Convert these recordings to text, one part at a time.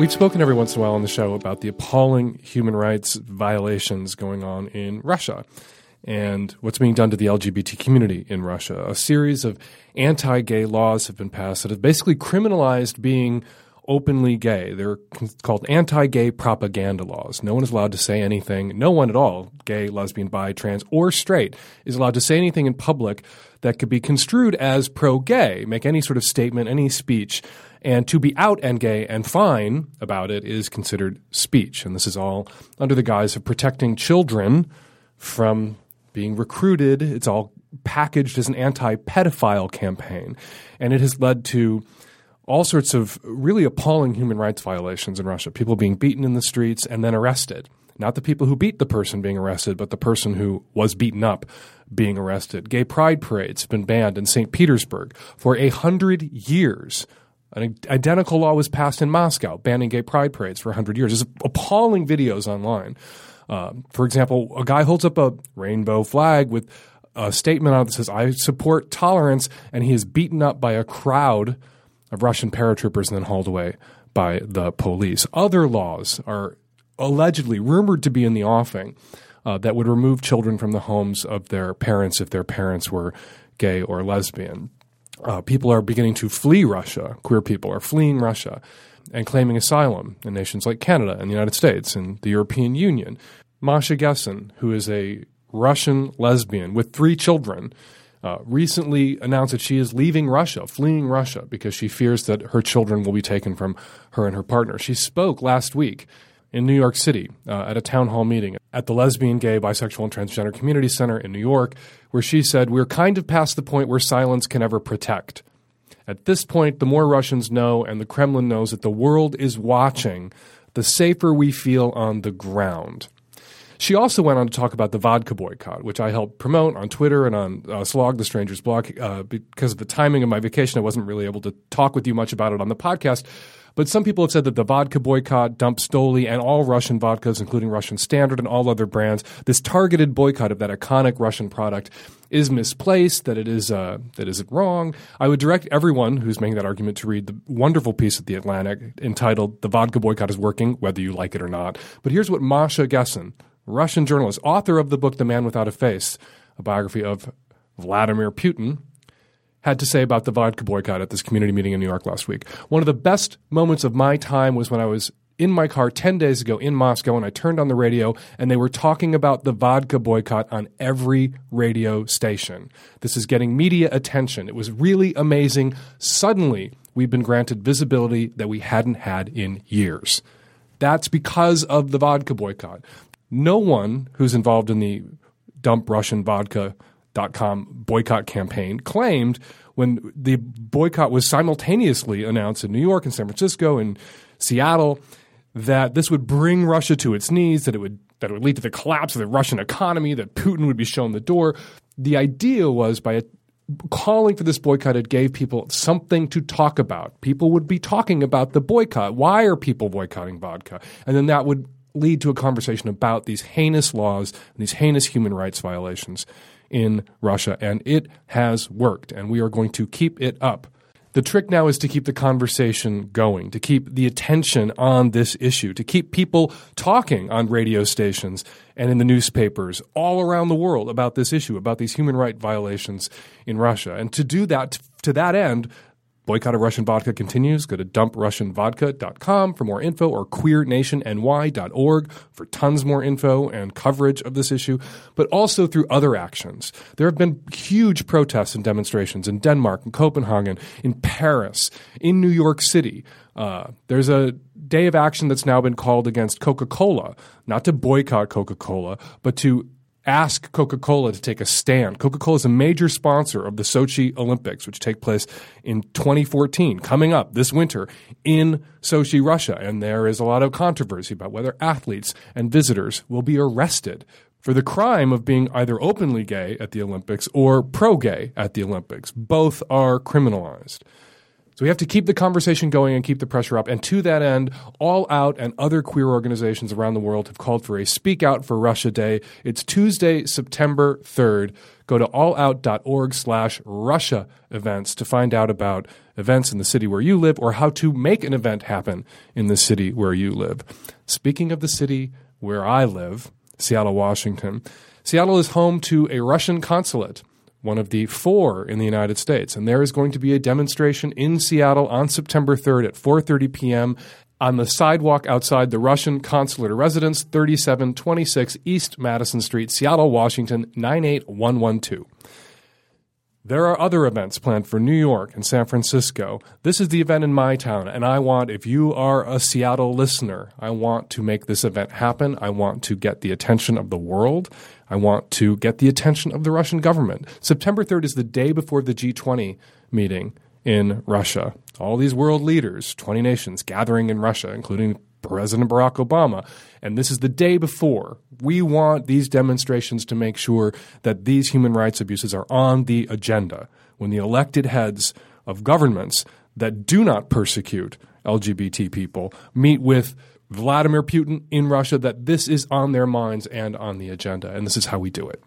We've spoken every once in a while on the show about the appalling human rights violations going on in Russia and what's being done to the LGBT community in Russia. A series of anti gay laws have been passed that have basically criminalized being openly gay. They're called anti gay propaganda laws. No one is allowed to say anything, no one at all, gay, lesbian, bi, trans, or straight, is allowed to say anything in public that could be construed as pro gay, make any sort of statement, any speech. And to be out and gay and fine about it is considered speech. And this is all under the guise of protecting children from being recruited. It's all packaged as an anti pedophile campaign. And it has led to all sorts of really appalling human rights violations in Russia. People being beaten in the streets and then arrested. Not the people who beat the person being arrested, but the person who was beaten up being arrested. Gay pride parades have been banned in St. Petersburg for a hundred years. An identical law was passed in Moscow, banning gay pride parades for 100 years. There's appalling videos online. Uh, for example, a guy holds up a rainbow flag with a statement on it that says, I support tolerance, and he is beaten up by a crowd of Russian paratroopers and then hauled away by the police. Other laws are allegedly rumored to be in the offing uh, that would remove children from the homes of their parents if their parents were gay or lesbian. Uh, people are beginning to flee Russia. Queer people are fleeing Russia and claiming asylum in nations like Canada and the United States and the European Union. Masha Gessen, who is a Russian lesbian with three children, uh, recently announced that she is leaving Russia, fleeing Russia, because she fears that her children will be taken from her and her partner. She spoke last week in New York City uh, at a town hall meeting at the Lesbian, Gay, Bisexual, and Transgender Community Center in New York, where she said, We're kind of past the point where silence can ever protect. At this point, the more Russians know and the Kremlin knows that the world is watching, the safer we feel on the ground. She also went on to talk about the vodka boycott, which I helped promote on Twitter and on uh, Slog the Stranger's blog. Uh, because of the timing of my vacation, I wasn't really able to talk with you much about it on the podcast. But some people have said that the vodka boycott dumped Stoli and all Russian vodkas, including Russian Standard and all other brands, this targeted boycott of that iconic Russian product is misplaced, that it is uh, that is it wrong. I would direct everyone who's making that argument to read the wonderful piece at The Atlantic entitled The Vodka Boycott is Working, whether you like it or not. But here's what Masha Gessen, Russian journalist, author of the book The Man Without a Face, a biography of Vladimir Putin, had to say about the vodka boycott at this community meeting in New York last week. One of the best moments of my time was when I was in my car 10 days ago in Moscow and I turned on the radio and they were talking about the vodka boycott on every radio station. This is getting media attention. It was really amazing. Suddenly, we've been granted visibility that we hadn't had in years. That's because of the vodka boycott. No one who's involved in the dump Russian vodka.com boycott campaign claimed when the boycott was simultaneously announced in New York and San Francisco and Seattle that this would bring Russia to its knees, that it would that it would lead to the collapse of the Russian economy, that Putin would be shown the door. The idea was by calling for this boycott, it gave people something to talk about. People would be talking about the boycott. Why are people boycotting vodka? And then that would lead to a conversation about these heinous laws and these heinous human rights violations in Russia. And it has worked, and we are going to keep it up. The trick now is to keep the conversation going, to keep the attention on this issue, to keep people talking on radio stations and in the newspapers all around the world about this issue, about these human rights violations in Russia. And to do that, to that end, Boycott of Russian Vodka continues. Go to dumprussianvodka.com for more info or queernationni.org for tons more info and coverage of this issue, but also through other actions. There have been huge protests and demonstrations in Denmark, in Copenhagen, in Paris, in New York City. Uh, there's a day of action that's now been called against Coca Cola, not to boycott Coca Cola, but to ask Coca Cola to take a stand. Coca Cola is a major sponsor of the Sochi Olympics, which take place in 2014, coming up this winter in Sochi, Russia. And there is a lot of controversy about whether athletes and visitors will be arrested for the crime of being either openly gay at the Olympics or pro gay at the Olympics. Both are criminalized. So we have to keep the conversation going and keep the pressure up. And to that end, All Out and other queer organizations around the world have called for a Speak Out for Russia Day. It's Tuesday, September 3rd. Go to allout.org slash Russia events to find out about events in the city where you live or how to make an event happen in the city where you live. Speaking of the city where I live, Seattle, Washington, Seattle is home to a Russian consulate one of the four in the United States. And there is going to be a demonstration in Seattle on September 3rd at 4:30 p.m. on the sidewalk outside the Russian consulate residence, 3726 East Madison Street, Seattle, Washington 98112. There are other events planned for New York and San Francisco. This is the event in my town, and I want, if you are a Seattle listener, I want to make this event happen. I want to get the attention of the world. I want to get the attention of the Russian government. September 3rd is the day before the G20 meeting in Russia. All these world leaders, 20 nations, gathering in Russia, including President Barack Obama. And this is the day before. We want these demonstrations to make sure that these human rights abuses are on the agenda when the elected heads of governments that do not persecute LGBT people meet with Vladimir Putin in Russia, that this is on their minds and on the agenda. And this is how we do it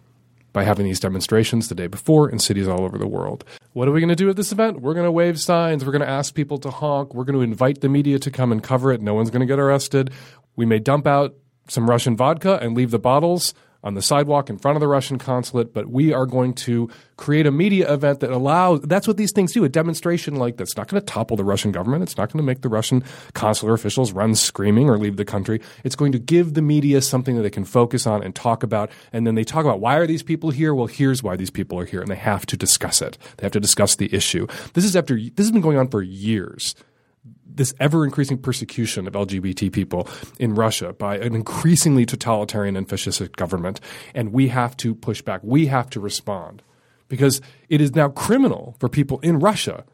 by having these demonstrations the day before in cities all over the world. What are we going to do at this event? We're going to wave signs. We're going to ask people to honk. We're going to invite the media to come and cover it. No one's going to get arrested. We may dump out some Russian vodka and leave the bottles on the sidewalk in front of the Russian consulate, but we are going to create a media event that allows that's what these things do. A demonstration like that's not going to topple the Russian government. It's not going to make the Russian consular officials run screaming or leave the country. It's going to give the media something that they can focus on and talk about. And then they talk about why are these people here? Well, here's why these people are here. And they have to discuss it. They have to discuss the issue. This is after this has been going on for years this ever increasing persecution of LGBT people in Russia by an increasingly totalitarian and fascistic government. And we have to push back. We have to respond because it is now criminal for people in Russia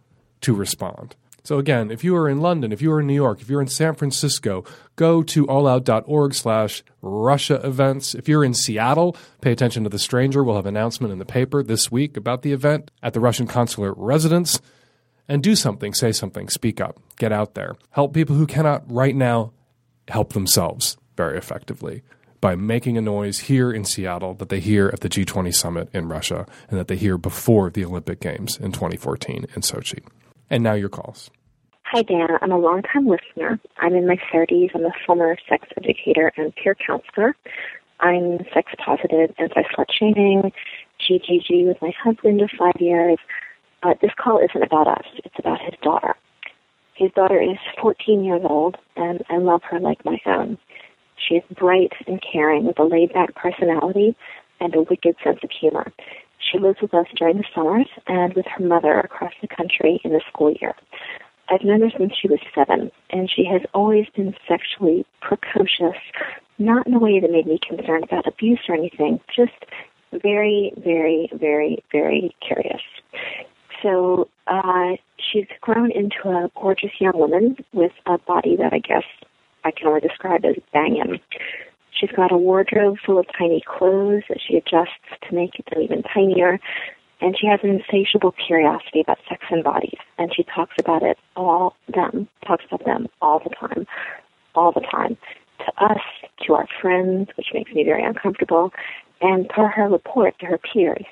to respond. So again, if you are in London, if you are in New York, if you're in San Francisco, go to allout.org slash Russia events. If you're in Seattle, pay attention to The Stranger. We'll have an announcement in the paper this week about the event at the Russian consular residence and do something, say something, speak up, get out there. Help people who cannot right now help themselves very effectively by making a noise here in Seattle that they hear at the G20 summit in Russia and that they hear before the Olympic Games in 2014 in Sochi. And now your calls. Hi, Dan. I'm a longtime listener. I'm in my 30s. I'm a former sex educator and peer counselor. I'm sex positive, anti slut shaming, GGG with my husband of five years. Uh, this call isn't about us. It's about his daughter. His daughter is 14 years old, and I love her like my own. She is bright and caring with a laid-back personality and a wicked sense of humor. She lives with us during the summers and with her mother across the country in the school year. I've known her since she was seven, and she has always been sexually precocious, not in a way that made me concerned about abuse or anything, just very, very, very, very curious. So uh, she's grown into a gorgeous young woman with a body that I guess I can only describe as banging. She's got a wardrobe full of tiny clothes that she adjusts to make them even tinier. And she has an insatiable curiosity about sex and bodies. And she talks about it all them, talks about them all the time, all the time. To us, to our friends, which makes me very uncomfortable, and per her report to her peers.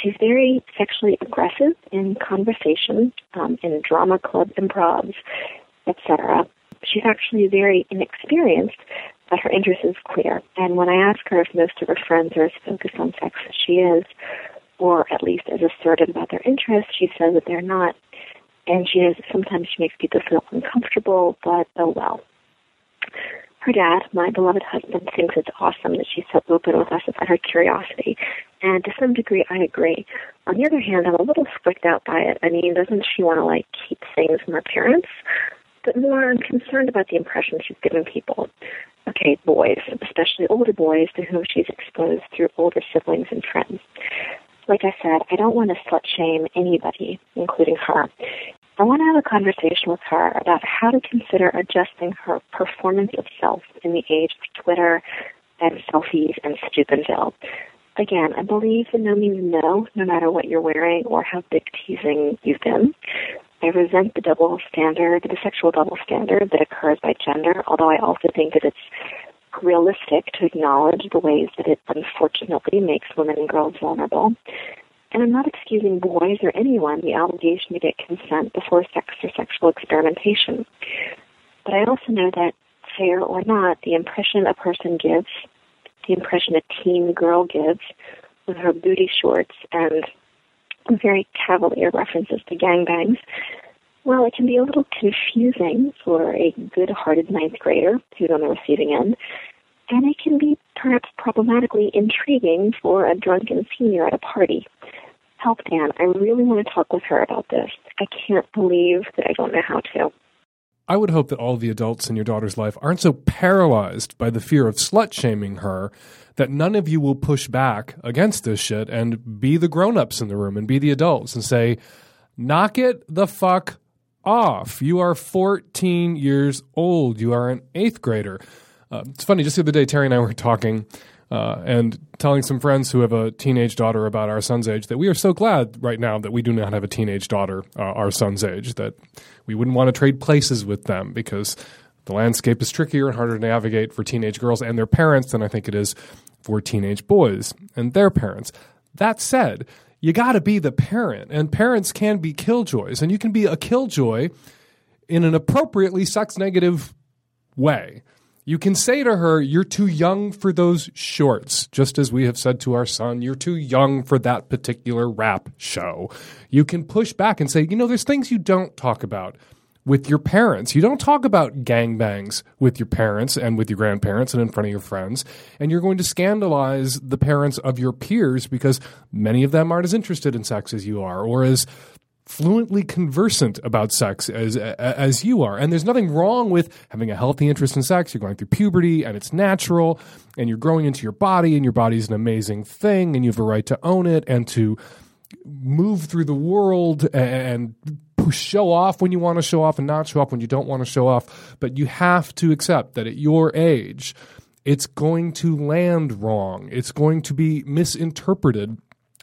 She's very sexually aggressive in conversation, um, in drama club improvs, etc. She's actually very inexperienced, but her interest is clear. And when I ask her if most of her friends are as focused on sex as she is, or at least as assertive about their interests, she says that they're not. And she is sometimes she makes people feel uncomfortable, but oh well. Her dad, my beloved husband, thinks it's awesome that she's so open with us about her curiosity. And to some degree, I agree. On the other hand, I'm a little freaked out by it. I mean, doesn't she want to, like, keep things from her parents? But more, I'm concerned about the impression she's giving people. Okay, boys, especially older boys to whom she's exposed through older siblings and friends. Like I said, I don't want to slut shame anybody, including her. I want to have a conversation with her about how to consider adjusting her performance of self in the age of Twitter, and selfies and Steubenville. Again, I believe the no means no, no matter what you're wearing or how big teasing you've been. I resent the double standard, the sexual double standard that occurs by gender, although I also think that it's realistic to acknowledge the ways that it unfortunately makes women and girls vulnerable. And I'm not excusing boys or anyone the obligation to get consent before sex or sexual experimentation. But I also know that, fair or not, the impression a person gives, the impression a teen girl gives with her booty shorts and very cavalier references to gangbangs, well, it can be a little confusing for a good-hearted ninth grader who's on the receiving end, and it can be perhaps problematically intriguing for a drunken senior at a party. Help, Dan. I really want to talk with her about this. I can't believe that I don't know how to. I would hope that all the adults in your daughter's life aren't so paralyzed by the fear of slut shaming her that none of you will push back against this shit and be the grown ups in the room and be the adults and say, knock it the fuck off. You are 14 years old. You are an eighth grader. Uh, it's funny, just the other day, Terry and I were talking uh, and telling some friends who have a teenage daughter about our son's age that we are so glad right now that we do not have a teenage daughter uh, our son's age, that we wouldn't want to trade places with them because the landscape is trickier and harder to navigate for teenage girls and their parents than I think it is for teenage boys and their parents. That said, you got to be the parent, and parents can be killjoys, and you can be a killjoy in an appropriately sex negative way. You can say to her, You're too young for those shorts, just as we have said to our son, You're too young for that particular rap show. You can push back and say, You know, there's things you don't talk about with your parents. You don't talk about gangbangs with your parents and with your grandparents and in front of your friends. And you're going to scandalize the parents of your peers because many of them aren't as interested in sex as you are or as fluently conversant about sex as as you are. And there's nothing wrong with having a healthy interest in sex. You're going through puberty and it's natural and you're growing into your body and your body's an amazing thing and you have a right to own it and to move through the world and show off when you want to show off and not show off when you don't want to show off. But you have to accept that at your age, it's going to land wrong. It's going to be misinterpreted,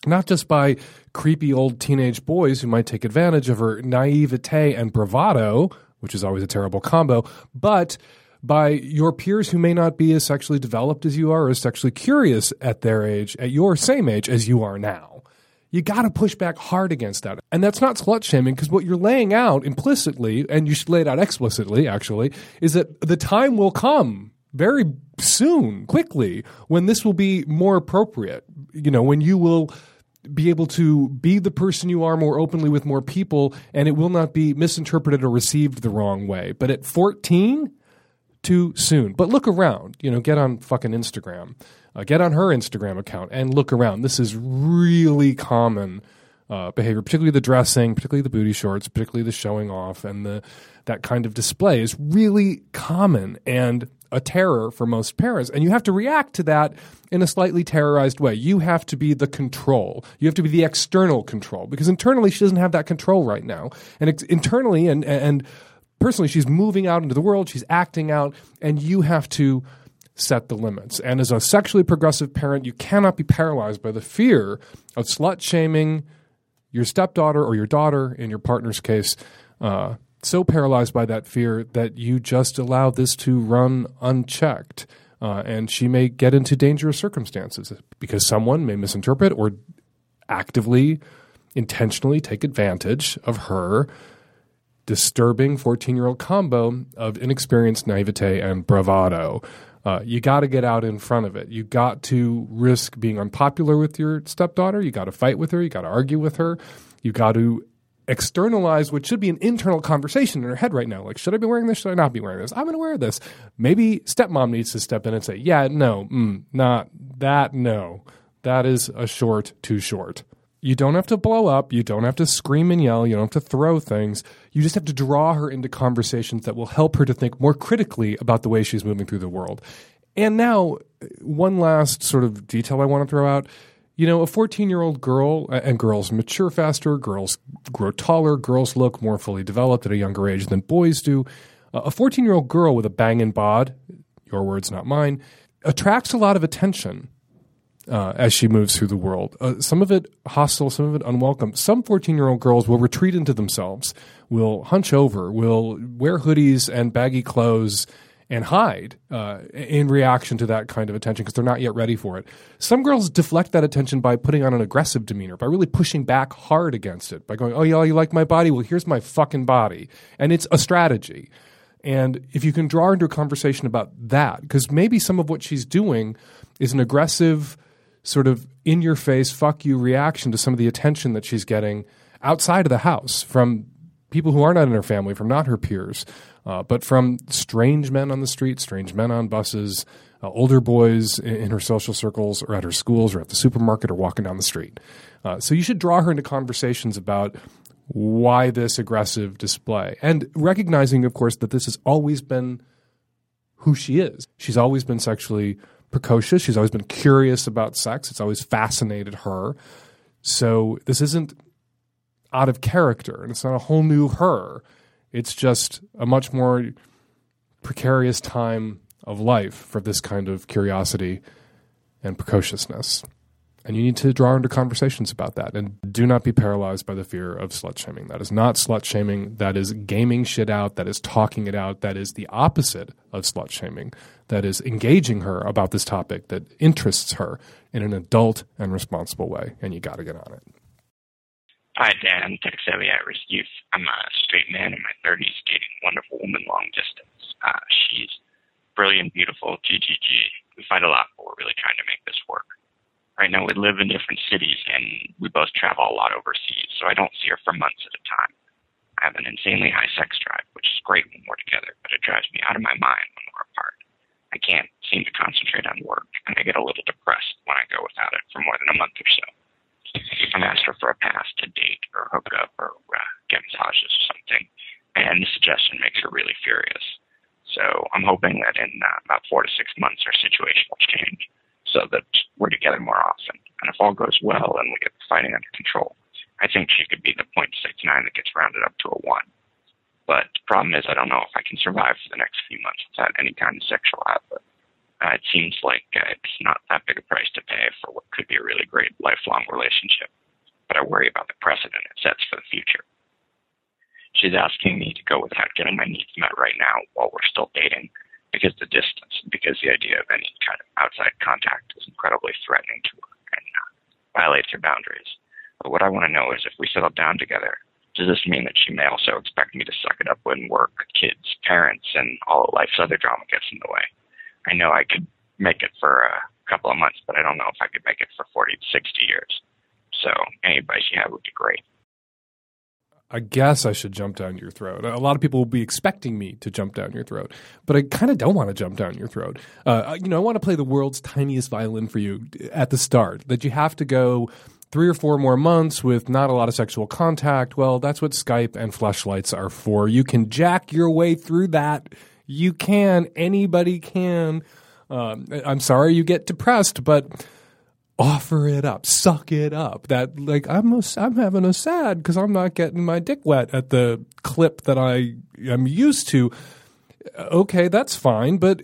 not just by creepy old teenage boys who might take advantage of her naivete and bravado, which is always a terrible combo, but by your peers who may not be as sexually developed as you are or as sexually curious at their age, at your same age as you are now you got to push back hard against that. And that's not slut shaming because what you're laying out implicitly, and you should lay it out explicitly, actually, is that the time will come very soon, quickly, when this will be more appropriate. You know, when you will be able to be the person you are more openly with more people, and it will not be misinterpreted or received the wrong way. But at 14, too soon. But look around, you know, get on fucking Instagram uh, get on her Instagram account and look around. This is really common uh, behavior, particularly the dressing, particularly the booty shorts, particularly the showing off, and the that kind of display is really common and a terror for most parents. And you have to react to that in a slightly terrorized way. You have to be the control. You have to be the external control because internally she doesn't have that control right now. And ex- internally and and personally she's moving out into the world, she's acting out, and you have to set the limits. And as a sexually progressive parent, you cannot be paralyzed by the fear of slut shaming your stepdaughter or your daughter, in your partner's case, uh, so paralyzed by that fear that you just allow this to run unchecked. Uh, and she may get into dangerous circumstances because someone may misinterpret or actively, intentionally take advantage of her disturbing 14 year old combo of inexperienced naivete and bravado. Uh, you got to get out in front of it. You got to risk being unpopular with your stepdaughter. You got to fight with her. You got to argue with her. You got to externalize what should be an internal conversation in her head right now. Like, should I be wearing this? Should I not be wearing this? I'm going to wear this. Maybe stepmom needs to step in and say, yeah, no, mm, not that. No, that is a short, too short. You don't have to blow up. You don't have to scream and yell. You don't have to throw things. You just have to draw her into conversations that will help her to think more critically about the way she's moving through the world. And now, one last sort of detail I want to throw out. You know, a 14 year old girl, and girls mature faster, girls grow taller, girls look more fully developed at a younger age than boys do. A 14 year old girl with a banging bod, your words, not mine, attracts a lot of attention uh, as she moves through the world. Uh, some of it hostile, some of it unwelcome. Some 14 year old girls will retreat into themselves, will hunch over, will wear hoodies and baggy clothes and hide uh, in reaction to that kind of attention because they're not yet ready for it. Some girls deflect that attention by putting on an aggressive demeanor, by really pushing back hard against it, by going, Oh, yeah, you like my body? Well, here's my fucking body. And it's a strategy. And if you can draw into a conversation about that, because maybe some of what she's doing is an aggressive, sort of in your face, fuck you reaction to some of the attention that she's getting outside of the house from people who are not in her family, from not her peers, uh, but from strange men on the street, strange men on buses, uh, older boys in, in, her social circles or at her schools or at the supermarket or walking down the street. Uh, so you should draw her into conversations about why this aggressive display and recognizing, of course, that this has always been who she is. She's always been sexually precocious. She's always been curious about sex. It's always fascinated her. So this isn't out of character and it's not a whole new her. It's just a much more precarious time of life for this kind of curiosity and precociousness. And you need to draw into conversations about that. And do not be paralyzed by the fear of slut shaming. That is not slut shaming. That is gaming shit out. That is talking it out. That is the opposite of slut shaming. That is engaging her about this topic that interests her in an adult and responsible way. And you got to get on it. Hi, Dan. Tech Savvy Irish Youth. I'm a straight man in my 30s dating wonderful woman long distance. Uh, she's brilliant, beautiful, GGG. We fight a lot, but we're really trying to make this work right now we live in different cities and we both travel a lot overseas, so I don't see her for months at a time. I have an insanely high sex drive, which is great when we're together, but it drives me out of my mind when we're apart. I can't seem to concentrate on work, and I get a little depressed when I go without it for more than a month or so. I've asked her for a pass to date or hook up or uh, get massages or something, and the suggestion makes her really furious. So I'm hoping that in uh, about four to six months, our situation will change so that we're together more often. And if all goes well and we get the fighting under control, I think she could be the .69 that gets rounded up to a 1. But the problem is I don't know if I can survive for the next few months without any kind of sexual outlet. Uh, it seems like uh, it's not that big a price to pay for what could be a really great lifelong relationship, but I worry about the precedent it sets for the future. She's asking me to go without getting my needs met right now while we're still dating, because the distance, because the idea of any kind of outside contact is incredibly threatening to her and uh, violates her boundaries. But what I want to know is if we settle down together, does this mean that she may also expect me to suck it up when work, kids, parents, and all of life's other drama gets in the way? I know I could make it for a couple of months, but I don't know if I could make it for 40 to 60 years. So any advice you have would be great. I guess I should jump down your throat. A lot of people will be expecting me to jump down your throat, but I kind of don't want to jump down your throat. Uh, you know, I want to play the world's tiniest violin for you at the start. That you have to go three or four more months with not a lot of sexual contact. Well, that's what Skype and Fleshlights are for. You can jack your way through that. You can. Anybody can. Um, I'm sorry you get depressed, but offer it up, suck it up. That like I'm a, I'm having a sad because I'm not getting my dick wet at the clip that I am used to. Okay, that's fine, but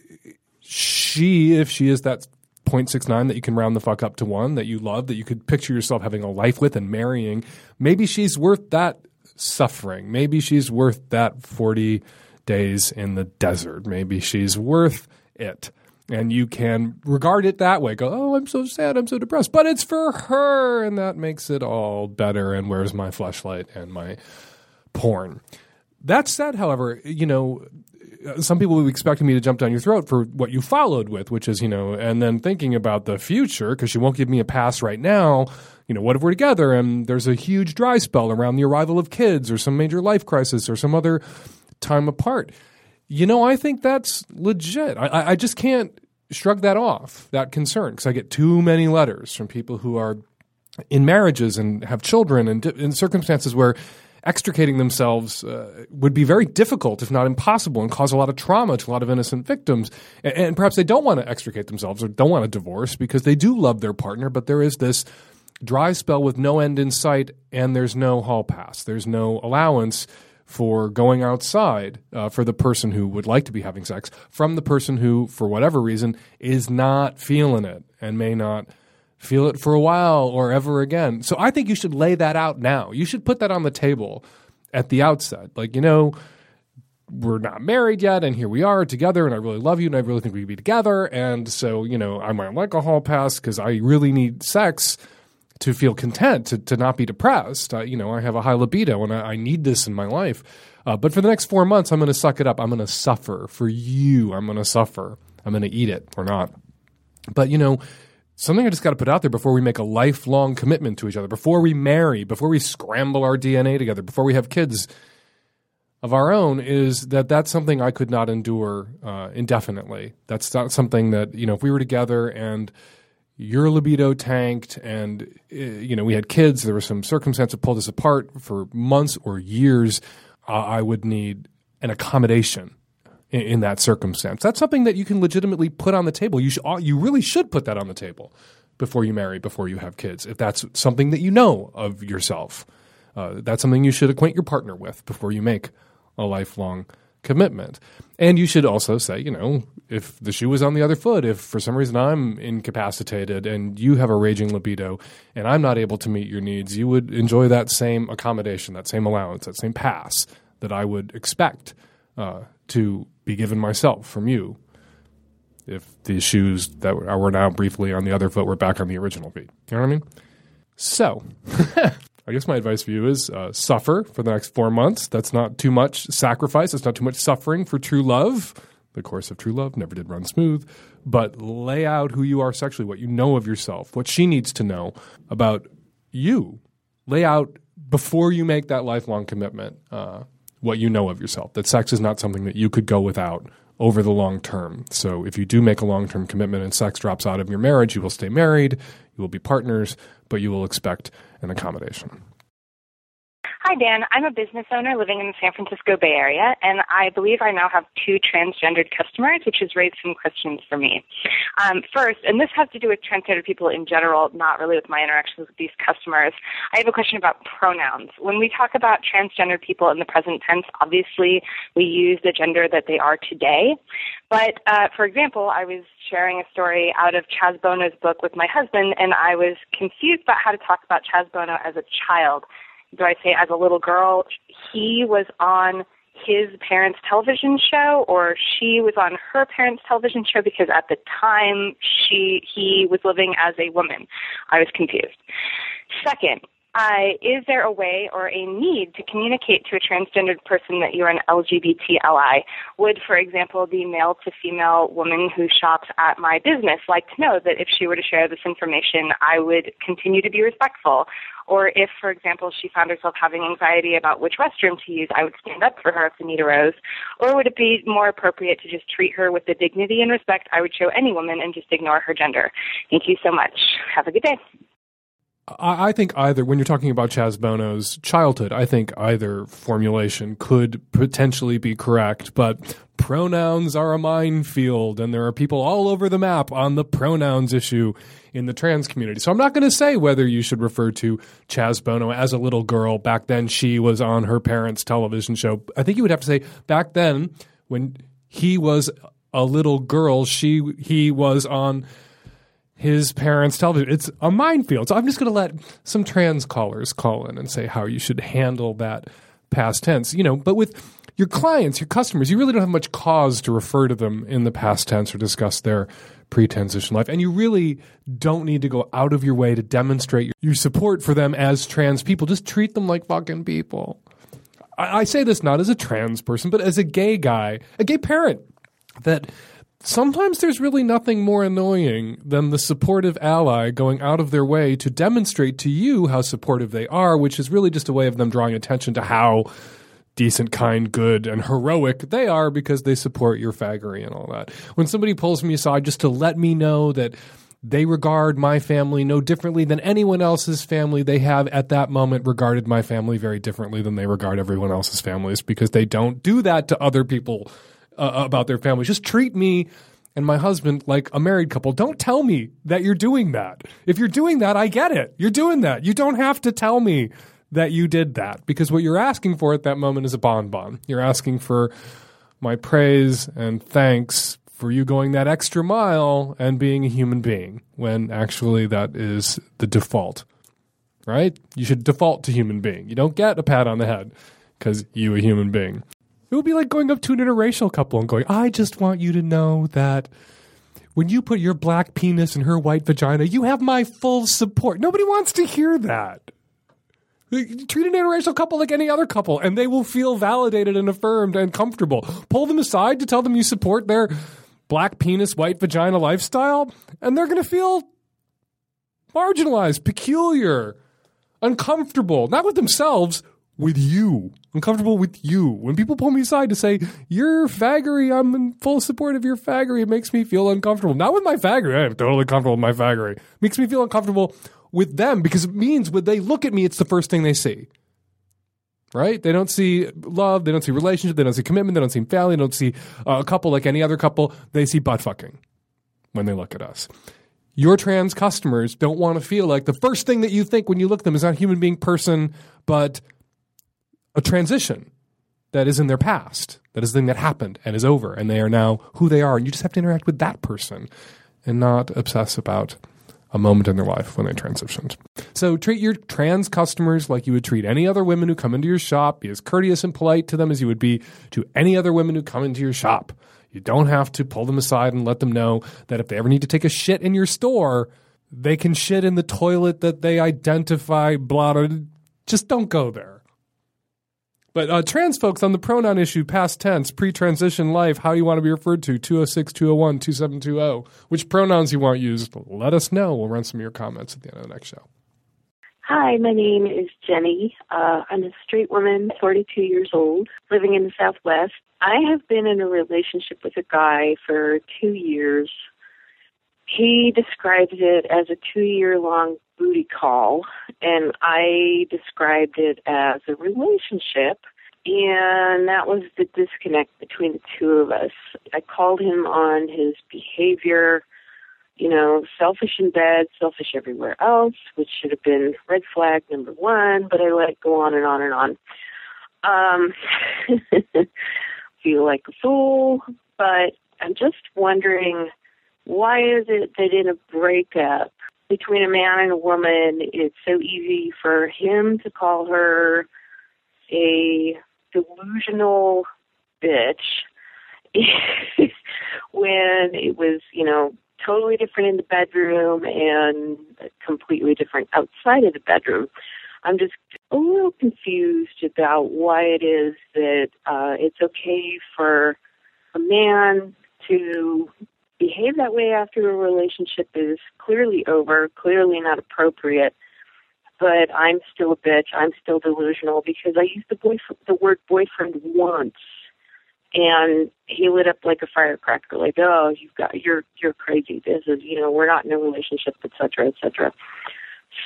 she, if she is that 0.69 that you can round the fuck up to one that you love, that you could picture yourself having a life with and marrying, maybe she's worth that suffering. Maybe she's worth that 40 days in the desert. Maybe she's worth it. And you can regard it that way. Go oh i'm so sad. I'm so depressed. But it's for her and that makes it all better. And where's my Fleshlight and my porn? That said however you know some people will be expecting me to jump down your throat for what you followed with which is you know and then thinking about the future because you won't give me a pass right now. You know what if we're together and there's a huge dry spell around the arrival of kids or some major life crisis or some other time apart you know, I think that's legit. I, I just can't shrug that off, that concern, because I get too many letters from people who are in marriages and have children and in circumstances where extricating themselves uh, would be very difficult, if not impossible, and cause a lot of trauma to a lot of innocent victims. And, and perhaps they don't want to extricate themselves or don't want a divorce because they do love their partner, but there is this dry spell with no end in sight and there's no hall pass. There's no allowance for going outside uh, for the person who would like to be having sex from the person who, for whatever reason, is not feeling it and may not feel it for a while or ever again. So I think you should lay that out now. You should put that on the table at the outset. Like, you know, we're not married yet, and here we are together, and I really love you, and I really think we could be together. And so, you know, I'm on alcohol pass because I really need sex to feel content, to, to not be depressed. I, you know, I have a high libido, and I, I need this in my life. Uh, but for the next four months, I'm going to suck it up. I'm going to suffer for you. I'm going to suffer. I'm going to eat it or not. But you know, something I just got to put out there before we make a lifelong commitment to each other, before we marry, before we scramble our DNA together, before we have kids of our own, is that that's something I could not endure uh, indefinitely. That's not something that you know if we were together and your libido tanked and uh, you know we had kids, there was some circumstance that pulled us apart for months or years. Uh, I would need an accommodation in, that circumstance. That's something that you can legitimately put on the table. You should, you really should put that on the table before you marry, before you have kids. If that's something that you know of yourself, uh, that's something you should acquaint your partner with before you make a lifelong commitment. And you should also say, you know, if the shoe was on the other foot, if for some reason I'm incapacitated and you have a raging libido and I'm not able to meet your needs, you would enjoy that same accommodation, that same allowance, that same pass that I would expect uh, to be given myself from you if the shoes that were now briefly on the other foot were back on the original feet. You know what I mean? So, I guess my advice for you is uh, suffer for the next four months. That's not too much sacrifice. That's not too much suffering for true love. The course of true love never did run smooth. But lay out who you are sexually, what you know of yourself, what she needs to know about you. Lay out before you make that lifelong commitment uh, what you know of yourself. That sex is not something that you could go without over the long term. So if you do make a long term commitment and sex drops out of your marriage, you will stay married, you will be partners, but you will expect an accommodation. Hi, Dan. I'm a business owner living in the San Francisco Bay Area, and I believe I now have two transgendered customers, which has raised some questions for me. Um, first, and this has to do with transgendered people in general, not really with my interactions with these customers. I have a question about pronouns. When we talk about transgendered people in the present tense, obviously we use the gender that they are today. But uh, for example, I was sharing a story out of Chaz Bono's book with my husband, and I was confused about how to talk about Chaz Bono as a child do I say as a little girl, he was on his parents' television show or she was on her parents' television show because at the time she he was living as a woman. I was confused. Second, uh, is there a way or a need to communicate to a transgendered person that you're an LGBT ally? Would, for example, the male to female woman who shops at my business like to know that if she were to share this information, I would continue to be respectful? Or if, for example, she found herself having anxiety about which restroom to use, I would stand up for her if the need arose? Or would it be more appropriate to just treat her with the dignity and respect I would show any woman and just ignore her gender? Thank you so much. Have a good day. I, think either when you're talking about Chaz Bono's childhood, I think either formulation could potentially be correct, but pronouns are a minefield, and there are people all over the map on the pronouns issue in the trans community. So I'm not going to say whether you should refer to Chaz Bono as a little girl. Back then, she was on her parents' television show. I think you would have to say back then when he was a little girl, she he was on his parents' tell television. It's a minefield. So I'm just going to let some trans callers call in and say how you should handle that past tense. You know, but with your clients, your customers, you really don't have much cause to refer to them in the past tense or discuss their pre-transition life. And you really don't need to go out of your way to demonstrate your, support for them as trans people. Just treat them like fucking people. I say this not as a trans person, but as a gay guy, a gay parent that sometimes there's really nothing more annoying than the supportive ally going out of their way to demonstrate to you how supportive they are, which is really just a way of them drawing attention to how decent, kind, good, and heroic they are because they support your faggery and all that. When somebody pulls me aside just to let me know that they regard my family no differently than anyone else's family. They have at that moment regarded my family very differently than they regard everyone else's families because they don't do that to other people uh, about their families. Just treat me and my husband like a married couple. Don't tell me that you're doing that. If you're doing that, I get it. You're doing that. You don't have to tell me that you did that because what you're asking for at that moment is a bonbon. You're asking for my praise and thanks for you going that extra mile and being a human being when actually that is the default. Right? You should default to human being. You don't get a pat on the head because you a human being. It would be like going up to an interracial couple and going, I just want you to know that when you put your black penis in her white vagina, you have my full support. Nobody wants to hear that. Treat an interracial couple like any other couple, and they will feel validated and affirmed and comfortable. Pull them aside to tell them you support their black penis, white vagina lifestyle, and they're going to feel marginalized, peculiar, uncomfortable, not with themselves, with you. Uncomfortable with you. When people pull me aside to say, You're faggery, I'm in full support of your faggery, it makes me feel uncomfortable. Not with my faggery, I'm totally comfortable with my faggery. It makes me feel uncomfortable with them because it means when they look at me, it's the first thing they see. Right? They don't see love, they don't see relationship, they don't see commitment, they don't see family, they don't see uh, a couple like any other couple. They see butt fucking when they look at us. Your trans customers don't want to feel like the first thing that you think when you look at them is not human being person, but a transition that is in their past, that is the thing that happened and is over, and they are now who they are. And you just have to interact with that person and not obsess about a moment in their life when they transitioned. So treat your trans customers like you would treat any other women who come into your shop. Be as courteous and polite to them as you would be to any other women who come into your shop. You don't have to pull them aside and let them know that if they ever need to take a shit in your store, they can shit in the toilet that they identify, blah. Just don't go there. But uh, trans folks on the pronoun issue, past tense, pre transition life, how you want to be referred to, 206 201 2720. Which pronouns you want used, let us know. We'll run some of your comments at the end of the next show. Hi, my name is Jenny. Uh, I'm a straight woman, 42 years old, living in the Southwest. I have been in a relationship with a guy for two years. He describes it as a two year long booty call, and I described it as a relationship. And that was the disconnect between the two of us. I called him on his behavior, you know, selfish in bed, selfish everywhere else, which should have been red flag number one, but I let go on and on and on. Um, feel like a fool, but I'm just wondering why is it that in a breakup between a man and a woman, it's so easy for him to call her a delusional bitch when it was, you know, totally different in the bedroom and completely different outside of the bedroom. I'm just a little confused about why it is that uh, it's okay for a man to behave that way after a relationship is clearly over, clearly not appropriate. But I'm still a bitch. I'm still delusional because I used the boyfriend, the word boyfriend once, and he lit up like a firecracker. Like, oh, you've got you're you're crazy. This is you know we're not in a relationship, etc., etc.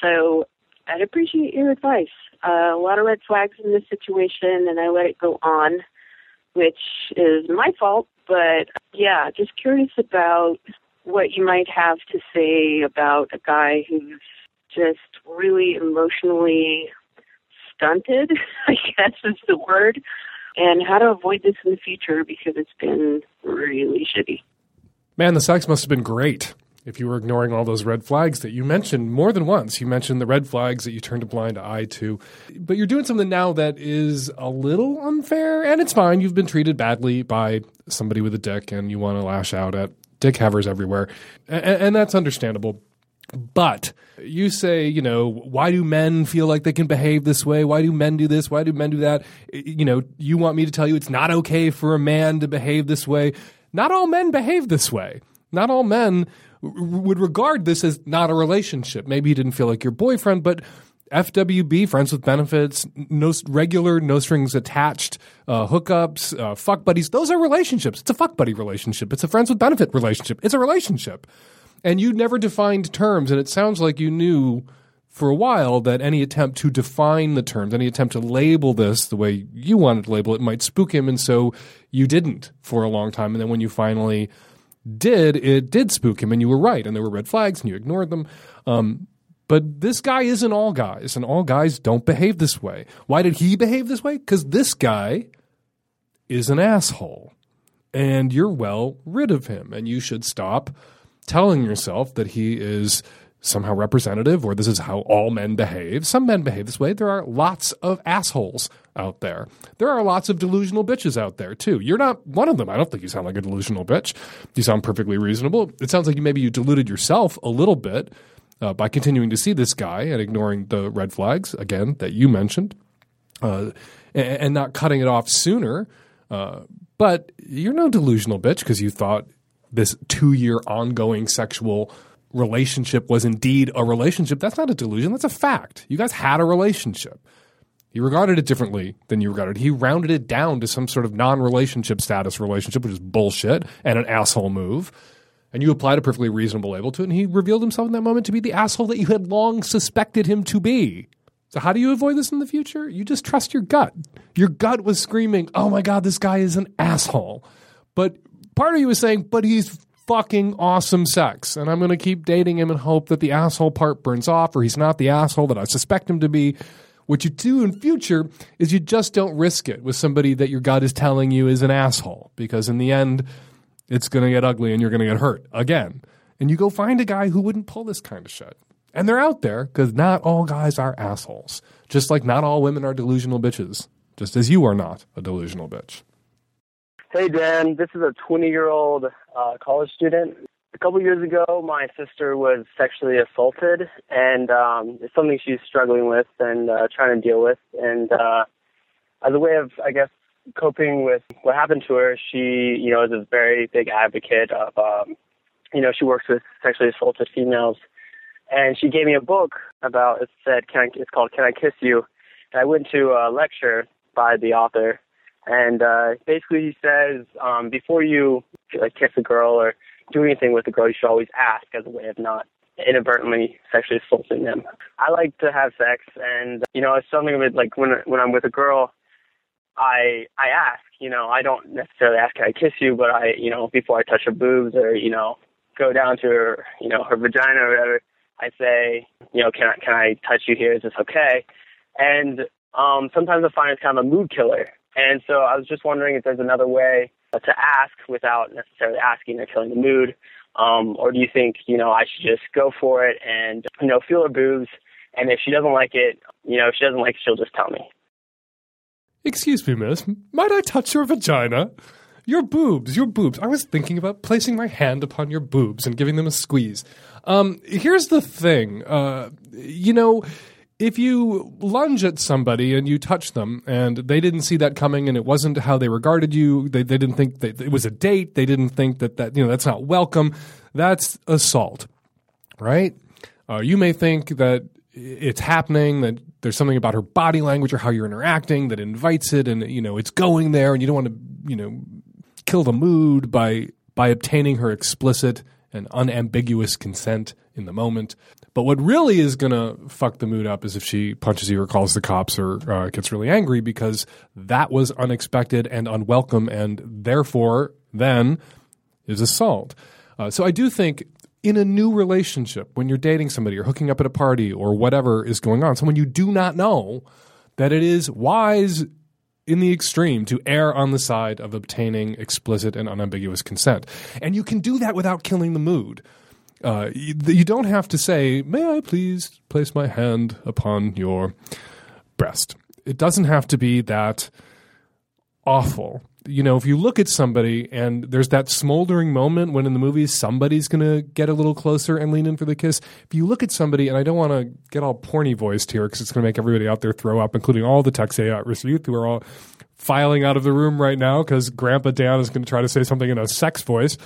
So I'd appreciate your advice. Uh, a lot of red flags in this situation, and I let it go on, which is my fault but yeah, just curious about what you might have to say about a guy who's just really emotionally stunted, I guess is the word, and how to avoid this in the future because it's been really shitty. Man, the sex must have been great if you were ignoring all those red flags that you mentioned more than once. You mentioned the red flags that you turned a blind eye to. But you're doing something now that is a little unfair, and it's fine. You've been treated badly by somebody with a dick, and you want to lash out at dick havers everywhere. And, and that's understandable. But you say, you know, why do men feel like they can behave this way? Why do men do this? Why do men do that? You know, you want me to tell you it's not okay for a man to behave this way. Not all men behave this way. Not all men would regard this as not a relationship. Maybe you didn't feel like your boyfriend, but FWB, friends with benefits, no regular, no strings attached, uh, hookups, uh, fuck buddies. Those are relationships. It's a fuck buddy relationship. It's a friends with benefit relationship. It's a relationship. And you never defined terms, and it sounds like you knew for a while that any attempt to define the terms, any attempt to label this the way you wanted to label it, might spook him, and so you didn't for a long time. And then when you finally did, it did spook him, and you were right, and there were red flags, and you ignored them. Um, But this guy isn't all guys, and all guys don't behave this way. Why did he behave this way? Because this guy is an asshole. And you're well rid of him. And you should stop telling yourself that he is somehow representative or this is how all men behave. Some men behave this way. There are lots of assholes out there. There are lots of delusional bitches out there too. You're not one of them. I don't think you sound like a delusional bitch. You sound perfectly reasonable. It sounds like maybe you deluded yourself a little bit uh, by continuing to see this guy and ignoring the red flags again that you mentioned, uh, and, and, not cutting it off sooner. Uh, but you're no delusional bitch because you thought this two year ongoing sexual relationship was indeed a relationship. That's not a delusion. That's a fact. You guys had a relationship. He regarded it differently than you regarded it. He rounded it down to some sort of non relationship status relationship, which is bullshit and an asshole move. And you applied a perfectly reasonable label to it, and he revealed himself in that moment to be the asshole that you had long suspected him to be. So, how do you avoid this in the future? You just trust your gut. Your gut was screaming, oh my God, this guy is an asshole. But part of you was saying, but he's fucking awesome sex. And I'm going to keep dating him and hope that the asshole part burns off or he's not the asshole that I suspect him to be. What you do in future is you just don't risk it with somebody that your gut is telling you is an asshole because in the end, it's going to get ugly and you're going to get hurt again. And you go find a guy who wouldn't pull this kind of shit. And they're out there because not all guys are assholes. Just like not all women are delusional bitches. Just as you are not a delusional bitch. Hey, Dan. This is a 20 year old uh, college student. A couple years ago, my sister was sexually assaulted, and um, it's something she's struggling with and uh, trying to deal with. And uh, as a way of, I guess, coping with what happened to her, she, you know, is a very big advocate of, um, you know, she works with sexually assaulted females. And she gave me a book about, it said, Can I, it's called Can I Kiss You? And I went to a lecture by the author and uh, basically, he says um, before you like kiss a girl or do anything with a girl, you should always ask as a way of not inadvertently sexually assaulting them. I like to have sex, and you know, it's something with like when when I'm with a girl, I I ask. You know, I don't necessarily ask, "Can I kiss you?" But I, you know, before I touch her boobs or you know, go down to her, you know, her vagina or whatever, I say, you know, "Can I can I touch you here? Is this okay?" And um, sometimes I find it's kind of a mood killer and so I was just wondering if there's another way to ask without necessarily asking or killing the mood. Um, or do you think, you know, I should just go for it and, you know, feel her boobs. And if she doesn't like it, you know, if she doesn't like it, she'll just tell me. Excuse me, miss. Might I touch your vagina? Your boobs, your boobs. I was thinking about placing my hand upon your boobs and giving them a squeeze. Um, here's the thing. Uh, you know, if you lunge at somebody and you touch them and they didn't see that coming and it wasn't how they regarded you they, they didn't think that it was a date they didn't think that that you know that's not welcome that's assault right? Uh, you may think that it's happening that there's something about her body language or how you're interacting that invites it and you know it's going there and you don't want to you know kill the mood by by obtaining her explicit and unambiguous consent in the moment but what really is going to fuck the mood up is if she punches you or calls the cops or uh, gets really angry because that was unexpected and unwelcome and therefore then is assault. Uh, so I do think in a new relationship, when you're dating somebody or hooking up at a party or whatever is going on, someone you do not know, that it is wise in the extreme to err on the side of obtaining explicit and unambiguous consent. And you can do that without killing the mood. Uh, you, don't have to say, "May I please place my hand upon your breast." It doesn't have to be that awful. You know, if you look at somebody and there's that smoldering moment when in the movies somebody's going to get a little closer and lean in for the kiss. If you look at somebody, and I don't want to get all porny voiced here because it's going to make everybody out there throw up, including all the Texas at risk youth who are all filing out of the room right now because Grandpa Dan is going to try to say something in a sex voice.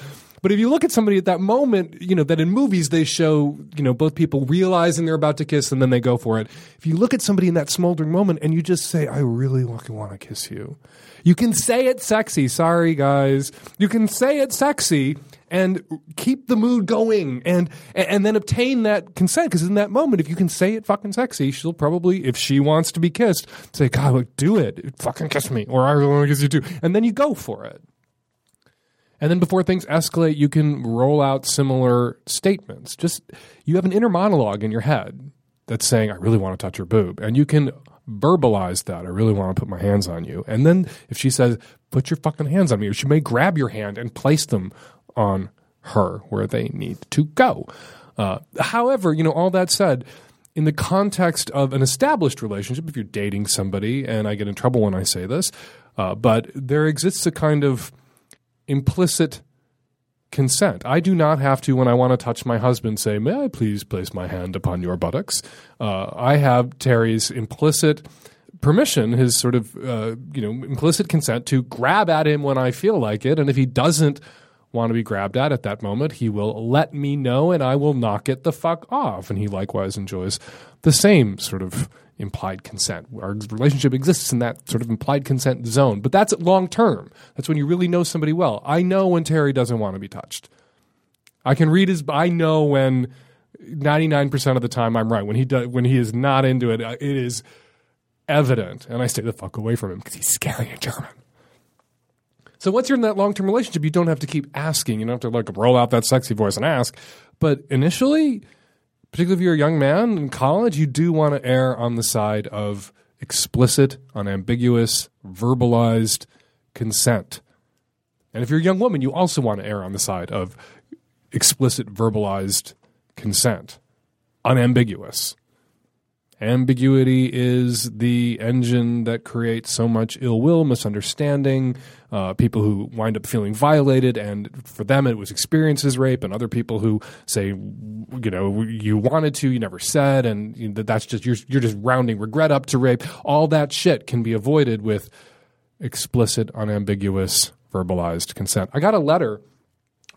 But if you look at somebody at that moment, you know, that in movies they show, you know, both people realizing they're about to kiss and then they go for it. If you look at somebody in that smoldering moment and you just say, I really want to kiss you, you can say it sexy. Sorry, guys. You can say it sexy and keep the mood going and and then obtain that consent because in that moment if you can say it fucking sexy she'll probably if she wants to be kissed say god look, do it fucking kiss me or i want to kiss you too and then you go for it And then before things escalate, you can roll out similar statements. Just you have an inner monologue in your head that's saying, I really want to touch your boob. And you can verbalize that. I really want to put my hands on you. And then if she says, put your fucking hands on me, she may grab your hand and place them on her where they need to go. Uh, however, you know, all that said, in the context of an established relationship, if you're dating somebody, and I get in trouble when I say this, uh, but there exists a kind of implicit consent. I do not have to, when I want to touch my husband, say, May I please place my hand upon your buttocks? Uh, I have Terry's implicit permission, his sort of, uh, you know, implicit consent to grab at him when I feel like it. And if he doesn't want to be grabbed at at that moment, he will let me know and I will knock it the fuck off. And he likewise enjoys the same sort of implied consent. Our relationship exists in that sort of implied consent zone, but that's long term. That's when you really know somebody well. I know when Terry doesn't want to be touched. I can read his. I know when ninety nine percent of the time I'm right. When he does, when he is not into it, it is evident, and I stay the fuck away from him because he's scary and German. So once you're in that long term relationship, you don't have to keep asking. You don't have to like roll out that sexy voice and ask. But initially, particularly if you're a young man in college, you do want to err on the side of explicit, unambiguous, verbalized consent. And if you're a young woman, you also want to err on the side of explicit, verbalized consent, unambiguous. Ambiguity is the engine that creates so much ill will, misunderstanding, uh, people who wind up feeling violated, and for them it was experiences rape, and other people who say, you know, you wanted to, you never said, and you know, that's just you're you're just rounding regret up to rape. All that shit can be avoided with explicit, unambiguous, verbalized consent. I got a letter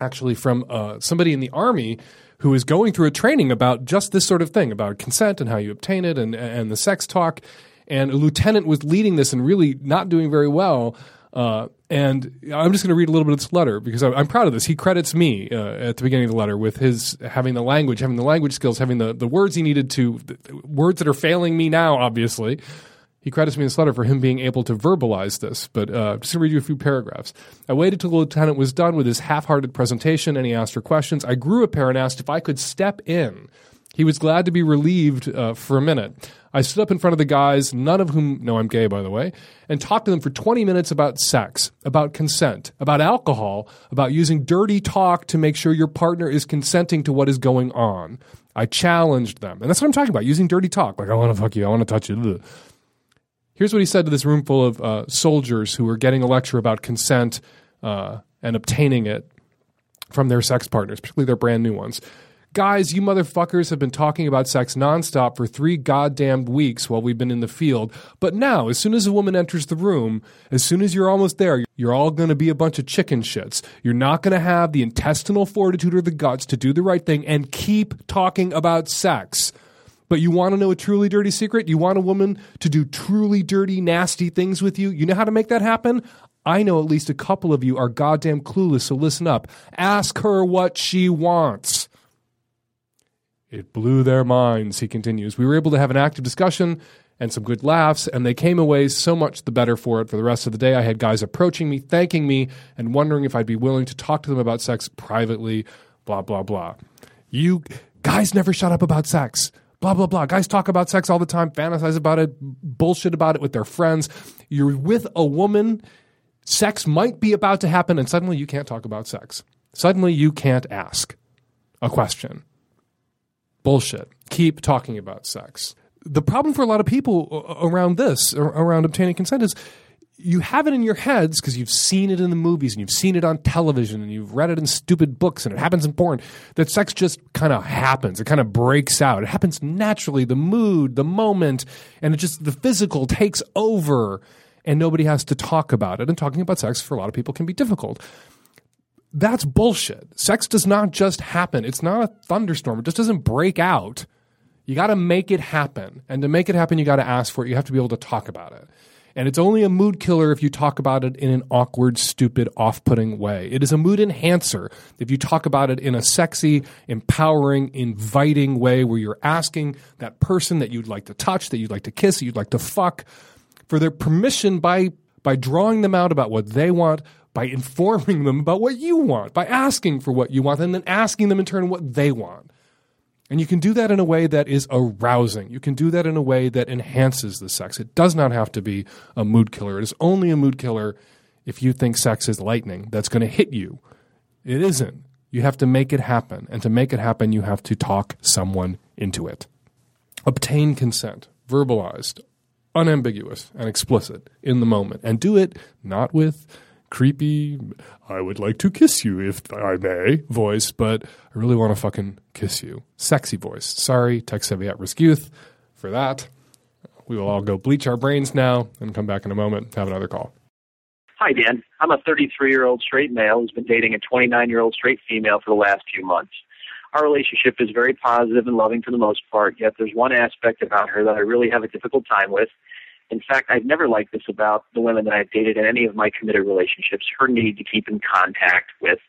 actually from uh, somebody in the army who is going through a training about just this sort of thing about consent and how you obtain it and and the sex talk. And a lieutenant was leading this and really not doing very well. Uh, and I'm just going to read a little bit of this letter because I'm, I'm proud of this. He credits me uh, at the beginning of the letter with his having the language, having the language skills, having the, the words he needed to, words that are failing me now, obviously. He credits me in this letter for him being able to verbalize this, but uh, just going to read you a few paragraphs. I waited till the lieutenant was done with his half-hearted presentation, and he asked for questions. I grew a pair and asked if I could step in. He was glad to be relieved uh, for a minute. I stood up in front of the guys, none of whom know I'm gay, by the way, and talked to them for 20 minutes about sex, about consent, about alcohol, about using dirty talk to make sure your partner is consenting to what is going on. I challenged them. And that's what I'm talking about, using dirty talk. Like, I want to fuck you, I want to touch you. Here's what he said to this room full of uh, soldiers who were getting a lecture about consent uh, and obtaining it from their sex partners, particularly their brand new ones. Guys, you motherfuckers have been talking about sex nonstop for three goddamn weeks while we've been in the field. But now, as soon as a woman enters the room, as soon as you're almost there, you're all going to be a bunch of chicken shits. You're not going to have the intestinal fortitude or the guts to do the right thing and keep talking about sex. But you want to know a truly dirty secret? You want a woman to do truly dirty, nasty things with you? You know how to make that happen? I know at least a couple of you are goddamn clueless, so listen up. Ask her what she wants. It blew their minds, he continues. We were able to have an active discussion and some good laughs, and they came away so much the better for it for the rest of the day. I had guys approaching me, thanking me, and wondering if I'd be willing to talk to them about sex privately, blah, blah, blah. You guys never shut up about sex blah blah blah. Guys talk about sex all the time, fantasize about it, bullshit about it with their friends. You're with a woman, sex might be about to happen, and suddenly you can't talk about sex. Suddenly you can't ask a question. Bullshit. Keep talking about sex. The problem for a lot of people around this, around obtaining consent, is you have it in your heads because you've seen it in the movies and you've seen it on television and you've read it in stupid books and it happens in porn that sex just kind of happens. It kind of breaks out. It happens naturally. The mood, the moment, and it just, the physical takes over and nobody has to talk about it. And talking about sex for a lot of people can be difficult. That's bullshit. Sex does not just happen. It's not a thunderstorm. It just doesn't break out. You got to make it happen. And to make it happen, you got to ask for it. You have to be able to talk about it. And it's only a mood killer if you talk about it in an awkward, stupid, off putting way. It is a mood enhancer if you talk about it in a sexy, empowering, inviting way where you're asking that person that you'd like to touch, that you'd like to kiss, that you'd like to fuck for their permission by, by drawing them out about what they want, by informing them about what you want, by asking for what you want, and then asking them in turn what they want. And you can do that in a way that is arousing. You can do that in a way that enhances the sex. It does not have to be a mood killer. It is only a mood killer if you think sex is lightning that's going to hit you. It isn't. You have to make it happen. And to make it happen, you have to talk someone into it. Obtain consent, verbalized, unambiguous, and explicit in the moment. And do it not with creepy, I would like to kiss you if I may voice, but I really want to fucking kiss you. Sexy voice. Sorry, tech savvy at risk youth for that. We will all go bleach our brains now and come back in a moment. Have another call. Hi, Dan. I'm a 33 year old straight male who's been dating a 29 year old straight female for the last few months. Our relationship is very positive and loving for the most part, yet there's one aspect about her that I really have a difficult time with. In fact, I've never liked this about the women that I've dated in any of my committed relationships her need to keep in contact with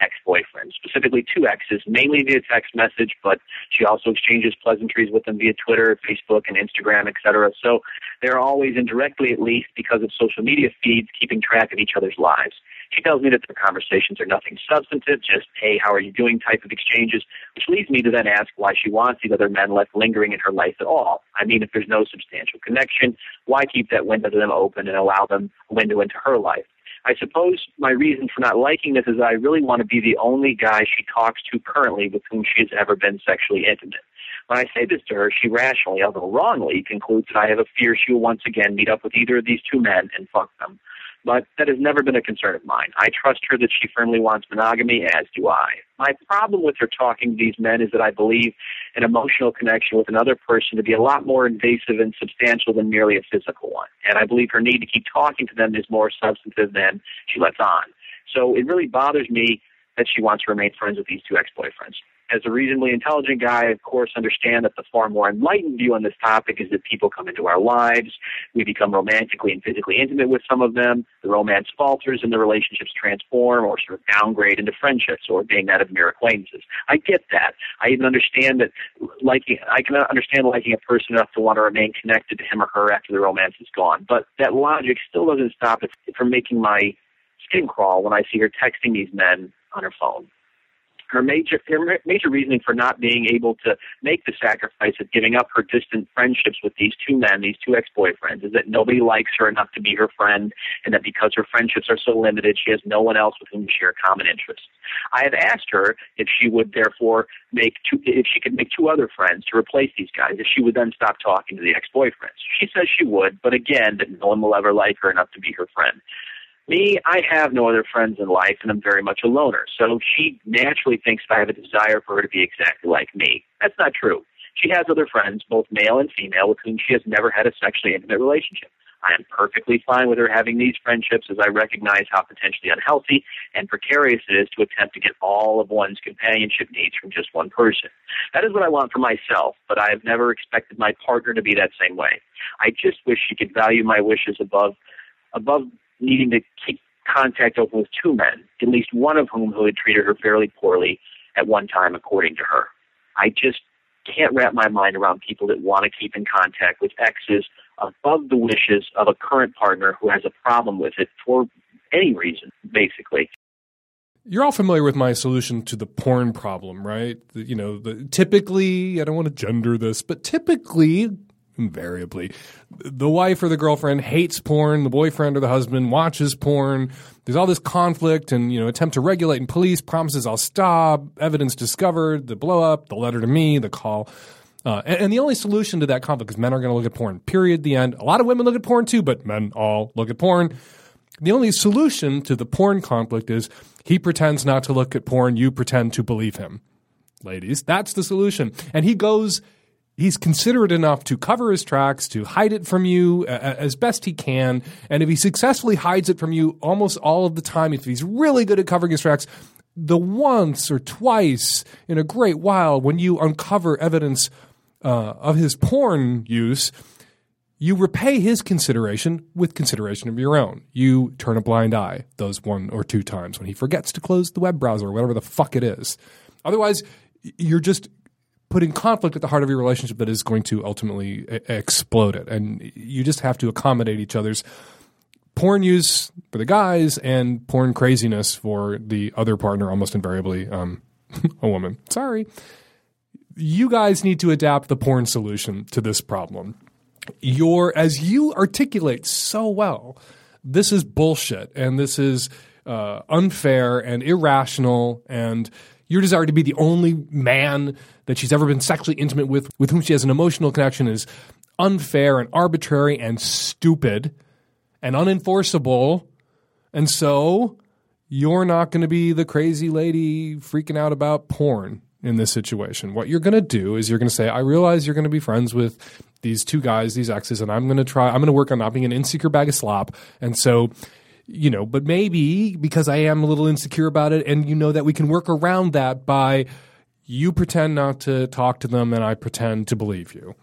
ex boyfriends, specifically two exes, mainly via text message, but she also exchanges pleasantries with them via Twitter, Facebook, and Instagram, etc. So they're always indirectly, at least because of social media feeds, keeping track of each other's lives. She tells me that their conversations are nothing substantive, just, hey, how are you doing type of exchanges, which leads me to then ask why she wants these other men left lingering in her life at all. I mean, if there's no substantial connection, why keep that window to them open and allow them a window into her life? I suppose my reason for not liking this is I really want to be the only guy she talks to currently with whom she has ever been sexually intimate. When I say this to her, she rationally, although wrongly, concludes that I have a fear she will once again meet up with either of these two men and fuck them but that has never been a concern of mine. I trust her that she firmly wants monogamy, as do I. My problem with her talking to these men is that I believe an emotional connection with another person to be a lot more invasive and substantial than merely a physical one. And I believe her need to keep talking to them is more substantive than she lets on. So it really bothers me that she wants to remain friends with these two ex-boyfriends as a reasonably intelligent guy, of course, understand that the far more enlightened view on this topic is that people come into our lives, we become romantically and physically intimate with some of them, the romance falters, and the relationships transform or sort of downgrade into friendships or being that of mere acquaintances. I get that. I even understand that liking, I can understand liking a person enough to want to remain connected to him or her after the romance is gone. But that logic still doesn't stop it from making my skin crawl when I see her texting these men on her phone her major her major reasoning for not being able to make the sacrifice of giving up her distant friendships with these two men, these two ex-boyfriends, is that nobody likes her enough to be her friend, and that because her friendships are so limited, she has no one else with whom to share common interests. I have asked her if she would therefore make two, if she could make two other friends to replace these guys, if she would then stop talking to the ex-boyfriends. She says she would, but again, that no one will ever like her enough to be her friend. Me, I have no other friends in life, and I'm very much a loner. So she naturally thinks I have a desire for her to be exactly like me. That's not true. She has other friends, both male and female, with whom she has never had a sexually intimate relationship. I am perfectly fine with her having these friendships as I recognize how potentially unhealthy and precarious it is to attempt to get all of one's companionship needs from just one person. That is what I want for myself, but I have never expected my partner to be that same way. I just wish she could value my wishes above above needing to keep contact open with two men, at least one of whom who had treated her fairly poorly at one time, according to her. I just can't wrap my mind around people that want to keep in contact with exes above the wishes of a current partner who has a problem with it for any reason, basically. You're all familiar with my solution to the porn problem, right? The, you know, the, typically, I don't want to gender this, but typically, invariably. The wife or the girlfriend hates porn. The boyfriend or the husband watches porn. There's all this conflict and, you know, attempt to regulate and police promises I'll stop, evidence discovered, the blow up, the letter to me, the call. Uh, and, and, the only solution to that conflict is men are going to look at porn, period, the end. A lot of women look at porn too, but men all look at porn. The only solution to the porn conflict is he pretends not to look at porn, you pretend to believe him. Ladies, that's the solution. And he goes he's considerate enough to cover his tracks, to hide it from you as best he can. And if he successfully hides it from you almost all of the time, if he's really good at covering his tracks, the once or twice in a great while when you uncover evidence uh, of his porn use, you repay his consideration with consideration of your own. You turn a blind eye those one or two times when he forgets to close the web browser or whatever the fuck it is. Otherwise, you're just putting conflict at the heart of your relationship that is going to ultimately explode it. And you just have to accommodate each other's porn use for the guys and porn craziness for the other partner, almost invariably um, a woman. Sorry. You guys need to adapt the porn solution to this problem. Your, as you articulate so well, this is bullshit and this is uh, unfair and irrational and your desire to be the only man that she's ever been sexually intimate with, with whom she has an emotional connection, is unfair and arbitrary and stupid and unenforceable. And so you're not going to be the crazy lady freaking out about porn in this situation. What you're going to do is you're going to say, I realize you're going to be friends with these two guys, these exes, and I'm going to try, I'm going to work on not being an insecure bag of slop. And so you know, but maybe because I am a little insecure about it, and you know that we can work around that by you pretend not to talk to them and I pretend to believe you.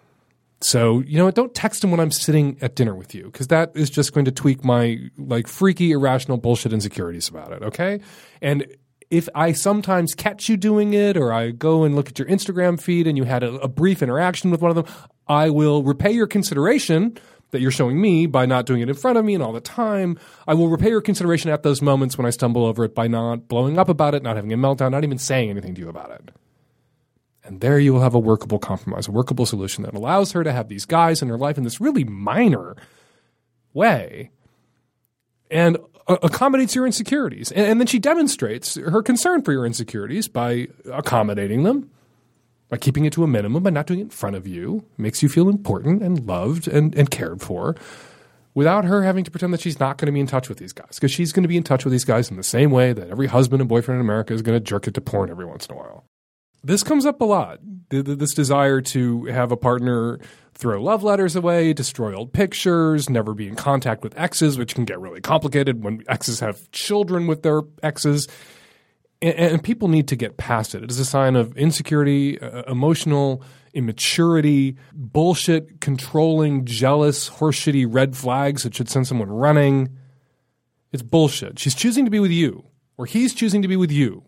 So, you know, don't text them when I'm sitting at dinner with you because that is just going to tweak my like freaky, irrational bullshit insecurities about it. Okay. And if I sometimes catch you doing it or I go and look at your Instagram feed and you had a, a brief interaction with one of them, I will repay your consideration that you're showing me by not doing it in front of me and all the time. I will repay your consideration at those moments when I stumble over it by not blowing up about it, not having a meltdown, not even saying anything to you about it. And there you will have a workable compromise, a workable solution that allows her to have these guys in her life in this really minor way and accommodates your insecurities. And, then she demonstrates her concern for your insecurities by accommodating them by keeping it to a minimum, by not doing it in front of you, makes you feel important and loved and, and cared for without her having to pretend that she's not going to be in touch with these guys. Because she's going to be in touch with these guys in the same way that every husband and boyfriend in America is going to jerk it to porn every once in a while. This comes up a lot. This desire to have a partner throw love letters away, destroy old pictures, never be in contact with exes, which can get really complicated when exes have children with their exes and, and, people need to get past it. It is a sign of insecurity, uh, emotional immaturity, bullshit, controlling, jealous, horseshitty red flags that should send someone running. It's bullshit. She's choosing to be with you, or he's choosing to be with you.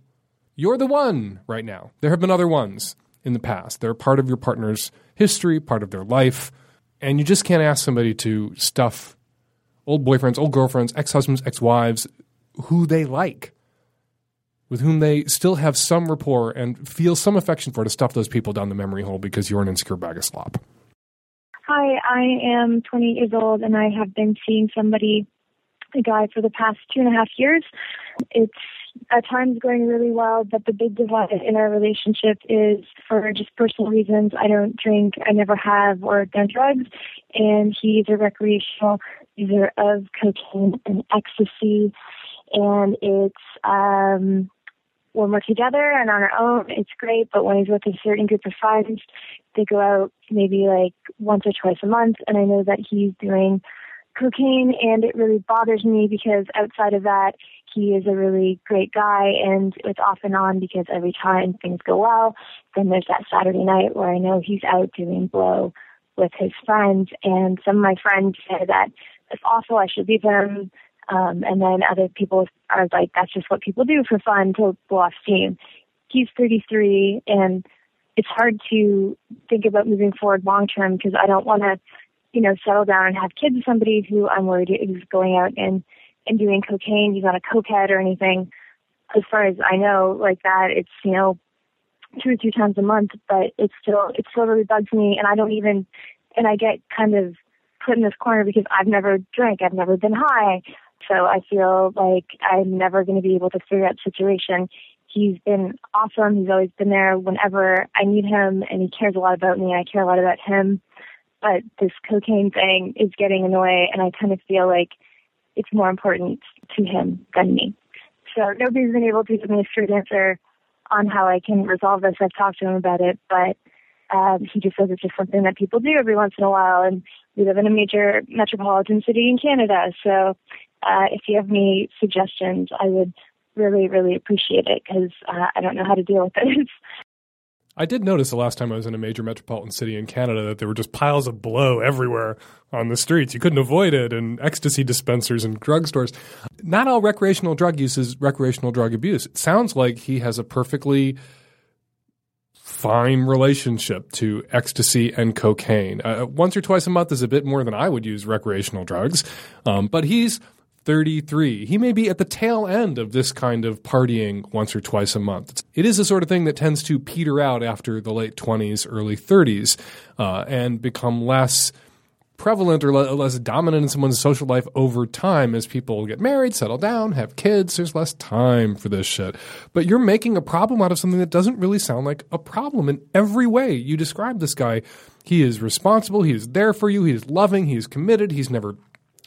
You're the one right now. There have been other ones in the past. They're part of your partner's history, part of their life, and you just can't ask somebody to stuff old boyfriends, old girlfriends, ex husbands, ex wives, who they like with whom they still have some rapport and feel some affection for to stuff those people down the memory hole because you're an insecure bag of slop. Hi, I am 20 years old and I have been seeing somebody, a guy, for the past two and a half years. It's at times going really well, but the big divide in our relationship is for just personal reasons. I don't drink, I never have, or done drugs, and he's a recreational user of cocaine and ecstasy. And it's um when we're together and on our own, it's great. But when he's with a certain group of friends, they go out maybe like once or twice a month. And I know that he's doing cocaine and it really bothers me because outside of that, he is a really great guy and it's off and on because every time things go well, then there's that Saturday night where I know he's out doing blow with his friends and some of my friends say that it's awful, I should leave him um, and then other people are like, that's just what people do for fun to blow off steam. He's 33 and it's hard to think about moving forward long term because I don't want to, you know, settle down and have kids with somebody who I'm worried is going out and, and doing cocaine. He's not a cokehead or anything. As far as I know, like that, it's, you know, two or three times a month, but it's still, it still really bugs me. And I don't even, and I get kind of put in this corner because I've never drank. I've never been high. So I feel like I'm never going to be able to figure out the situation. He's been awesome. He's always been there whenever I need him, and he cares a lot about me. I care a lot about him. But this cocaine thing is getting in the way, and I kind of feel like it's more important to him than me. So nobody's been able to give me a straight answer on how I can resolve this. I've talked to him about it, but um, he just says it's just something that people do every once in a while. And we live in a major metropolitan city in Canada, so uh, if you have any suggestions, I would really, really appreciate it because uh, I don't know how to deal with this. I did notice the last time I was in a major metropolitan city in Canada that there were just piles of blow everywhere on the streets. You couldn't avoid it, and ecstasy dispensers and drugstores. Not all recreational drug use is recreational drug abuse. It sounds like he has a perfectly fine relationship to ecstasy and cocaine. Uh, once or twice a month is a bit more than I would use recreational drugs, um, but he's 33. He may be at the tail end of this kind of partying once or twice a month. It is the sort of thing that tends to peter out after the late 20s, early 30s, uh, and become less prevalent or le- less dominant in someone's social life over time as people get married, settle down, have kids. There's less time for this shit. But you're making a problem out of something that doesn't really sound like a problem in every way. You describe this guy. He is responsible. He is there for you. He is loving. He is committed. He's never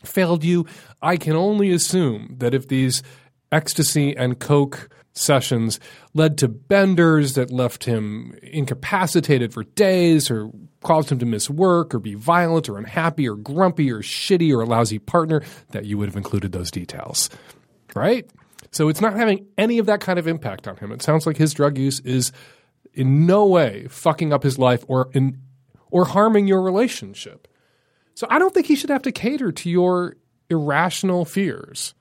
failed you. I can only assume that if these ecstasy and coke sessions led to benders that left him incapacitated for days or caused him to miss work or be violent or unhappy or grumpy or shitty or a lousy partner, that you would have included those details. Right? So it's not having any of that kind of impact on him. It sounds like his drug use is in no way fucking up his life or in, or harming your relationship. So I don't think he should have to cater to your irrational fears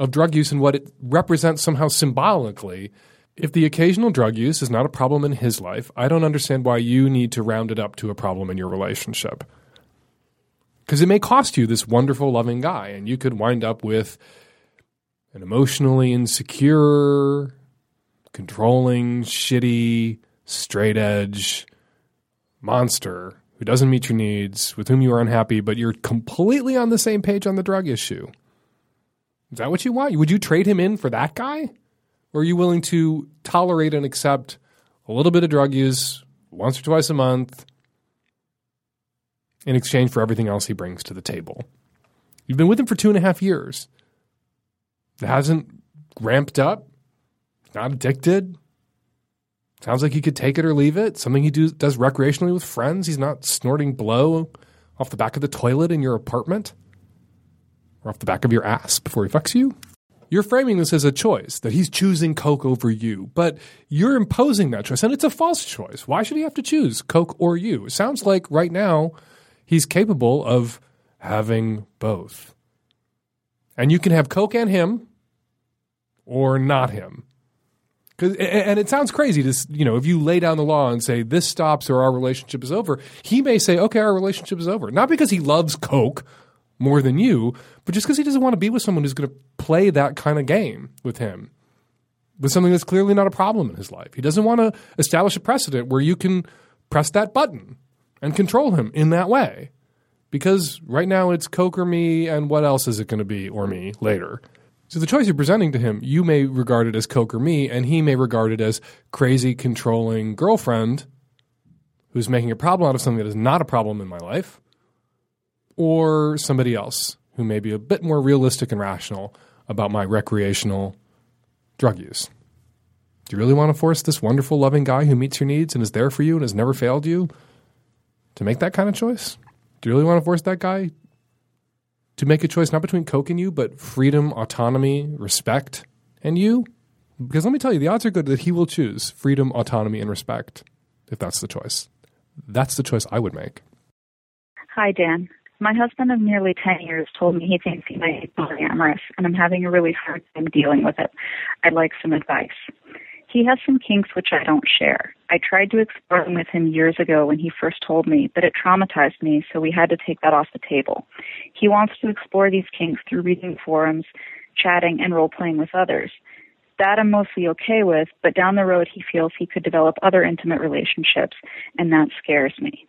of drug use and what it represents somehow symbolically. If the occasional drug use is not a problem in his life, I don't understand why you need to round it up to a problem in your relationship. Because it may cost you this wonderful, loving guy, and you could wind up with an emotionally insecure, controlling, shitty, straight edge monster who doesn't meet your needs, with whom you are unhappy, but you're completely on the same page on the drug issue. Is that what you want? Would you trade him in for that guy? Or are you willing to tolerate and accept a little bit of drug use once or twice a month in exchange for everything else he brings to the table? You've been with him for two and a half years. It hasn't ramped up, not addicted, Sounds like he could take it or leave it. Something he do, does recreationally with friends. He's not snorting blow off the back of the toilet in your apartment or off the back of your ass before he fucks you. You're framing this as a choice that he's choosing Coke over you, but you're imposing that choice, and it's a false choice. Why should he have to choose Coke or you? It sounds like right now he's capable of having both. And you can have Coke and him or not him. Cause, and it sounds crazy to, you know, if you lay down the law and say this stops or our relationship is over, he may say, okay, our relationship is over. Not because he loves Coke more than you, but just because he doesn't want to be with someone who's going to play that kind of game with him, with something that's clearly not a problem in his life. He doesn't want to establish a precedent where you can press that button and control him in that way. Because right now it's Coke or me, and what else is it going to be or me later? So the choice you're presenting to him, you may regard it as Coke or me, and he may regard it as crazy, controlling girlfriend who's making a problem out of something that is not a problem in my life, or somebody else who may be a bit more realistic and rational about my recreational drug use. Do you really want to force this wonderful, loving guy who meets your needs and is there for you and has never failed you to make that kind of choice? Do you really want to force that guy to make a choice not between Coke and you, but freedom, autonomy, respect, and you? Because let me tell you, the odds are good that he will choose freedom, autonomy, and respect if that's the choice. That's the choice I would make. Hi, Dan. My husband of nearly 10 years told me he thinks he might be polyamorous, and I'm having a really hard time dealing with it. I'd like some advice. He has some kinks which I don't share. I tried to explore them with him years ago when he first told me, but it traumatized me, so we had to take that off the table. He wants to explore these kinks through reading forums, chatting, and role playing with others. That I'm mostly okay with, but down the road he feels he could develop other intimate relationships, and that scares me.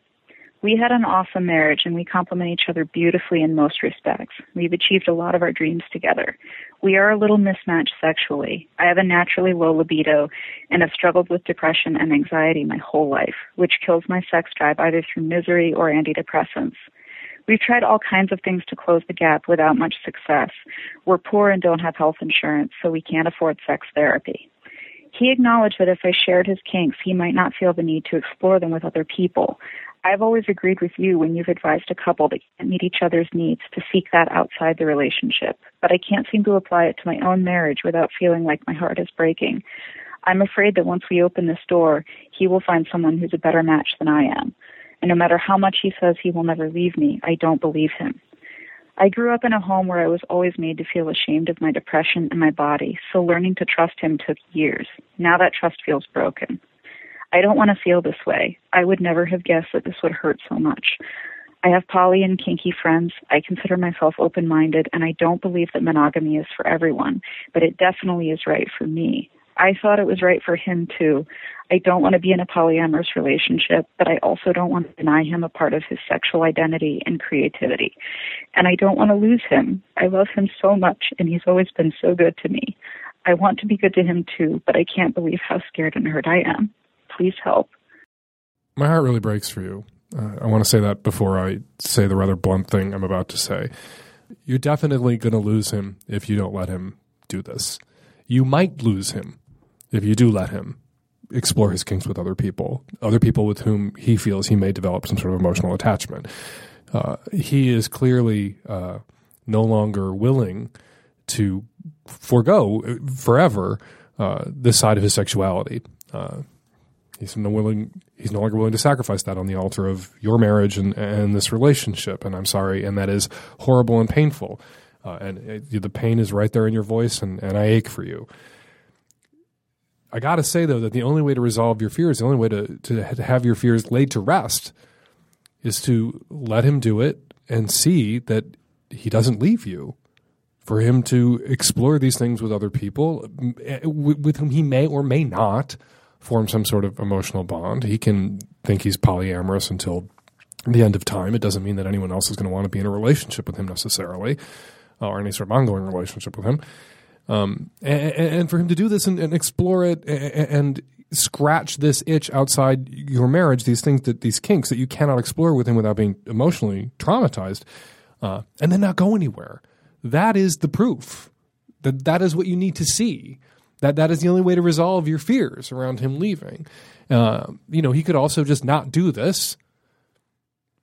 We had an awesome marriage and we complement each other beautifully in most respects. We've achieved a lot of our dreams together. We are a little mismatched sexually. I have a naturally low libido and have struggled with depression and anxiety my whole life, which kills my sex drive either through misery or antidepressants. We've tried all kinds of things to close the gap without much success. We're poor and don't have health insurance, so we can't afford sex therapy. He acknowledged that if I shared his kinks, he might not feel the need to explore them with other people. I've always agreed with you when you've advised a couple that can't meet each other's needs to seek that outside the relationship, but I can't seem to apply it to my own marriage without feeling like my heart is breaking. I'm afraid that once we open this door, he will find someone who's a better match than I am. And no matter how much he says he will never leave me, I don't believe him. I grew up in a home where I was always made to feel ashamed of my depression and my body, so learning to trust him took years. Now that trust feels broken. I don't want to feel this way. I would never have guessed that this would hurt so much. I have poly and kinky friends. I consider myself open minded, and I don't believe that monogamy is for everyone, but it definitely is right for me. I thought it was right for him too. I don't want to be in a polyamorous relationship, but I also don't want to deny him a part of his sexual identity and creativity. And I don't want to lose him. I love him so much, and he's always been so good to me. I want to be good to him too, but I can't believe how scared and hurt I am. Please help. My heart really breaks for you. Uh, I want to say that before I say the rather blunt thing I'm about to say. You're definitely going to lose him if you don't let him do this. You might lose him if you do let him explore his kinks with other people, other people with whom he feels he may develop some sort of emotional attachment. Uh, he is clearly uh, no longer willing to forego forever uh, this side of his sexuality. Uh, he's no willing. He's no longer willing to sacrifice that on the altar of your marriage and, and this relationship. And I'm sorry, and that is horrible and painful. Uh, and it, the pain is right there in your voice, and, and I ache for you. I got to say though that the only way to resolve your fears, the only way to to have your fears laid to rest, is to let him do it and see that he doesn't leave you. For him to explore these things with other people with whom he may or may not form some sort of emotional bond. He can think he's polyamorous until the end of time. It doesn't mean that anyone else is going to want to be in a relationship with him necessarily, or any sort of ongoing relationship with him. Um, and, and, for him to do this and, and explore it and, and, scratch this itch outside your marriage, these things that these kinks that you cannot explore with him without being emotionally traumatized, uh, and then not go anywhere. That is the proof that that is what you need to see. That that is the only way to resolve your fears around him leaving. Uh, you know, he could also just not do this.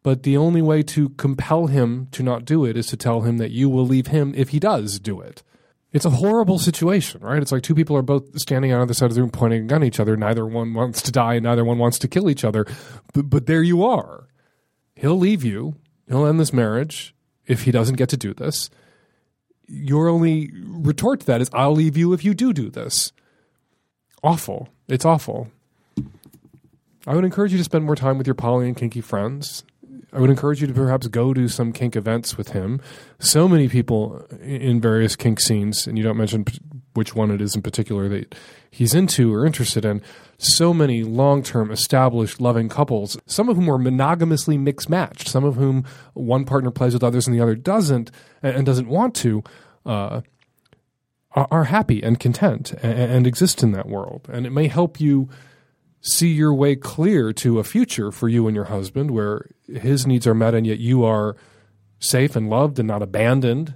But the only way to compel him to not do it is to tell him that you will leave him if he does do it. It's a horrible situation, right? It's like two people are both standing on the side of the room pointing a gun at each other. Neither one wants to die, and neither one wants to kill each other. But, but there you are. He'll leave you. He'll end this marriage if he doesn't get to do this. Your only retort to that is, I'll leave you if you do do this. Awful. It's awful. I would encourage you to spend more time with your poly and kinky friends. I would encourage you to perhaps go to some kink events with him. So many people in various kink scenes, and you don't mention which one it is in particular that he's into or interested in. So many long term, established, loving couples, some of whom are monogamously mixed matched, some of whom one partner plays with others and the other doesn't and doesn't want to. Uh, are happy and content and exist in that world. And it may help you see your way clear to a future for you and your husband where his needs are met and yet you are safe and loved and not abandoned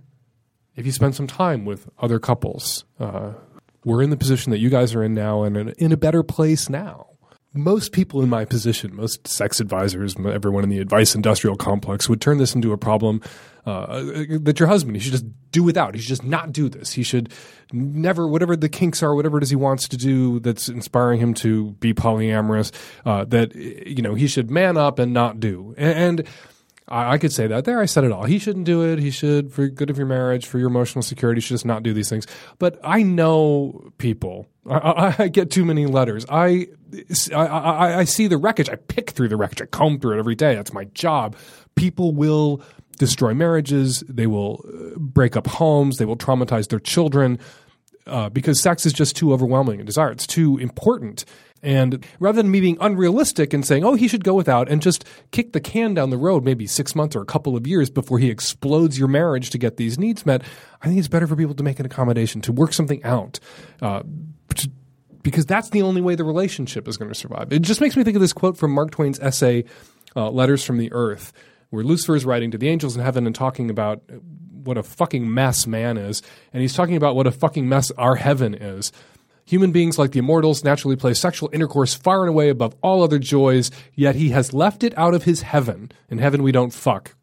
if you spend some time with other couples. Uh, we're in the position that you guys are in now and in a better place now most people in my position, most sex advisors, everyone in the advice industrial complex would turn this into a problem uh, that your husband, he should just do without. He should just not do this. He should never, whatever the kinks are, whatever it is he wants to do that's inspiring him to be polyamorous, uh, that, you know, he should man up and not do. and, and I, could say that there. I said it all. He shouldn't do it. He should, for good of your marriage, for your emotional security, he should just not do these things. But I know people. I, I get too many letters. I, I, I see the wreckage. I pick through the wreckage. I comb through it every day. That's my job. People will destroy marriages. They will uh, break up homes. They will traumatize their children. Uh, because sex is just too overwhelming a desire. It's too important. And rather than me being unrealistic and saying, oh, he should go without and just kick the can down the road maybe six months or a couple of years before he explodes your marriage to get these needs met, I think it's better for people to make an accommodation, to work something out. Uh, because that's the only way the relationship is going to survive. It just makes me think of this quote from Mark Twain's essay, uh, Letters from the Earth, where Lucifer is writing to the angels in heaven and talking about what a fucking mess man is. And he's talking about what a fucking mess our heaven is. Human beings, like the immortals, naturally place sexual intercourse far and away above all other joys, yet he has left it out of his heaven. In heaven, we don't fuck.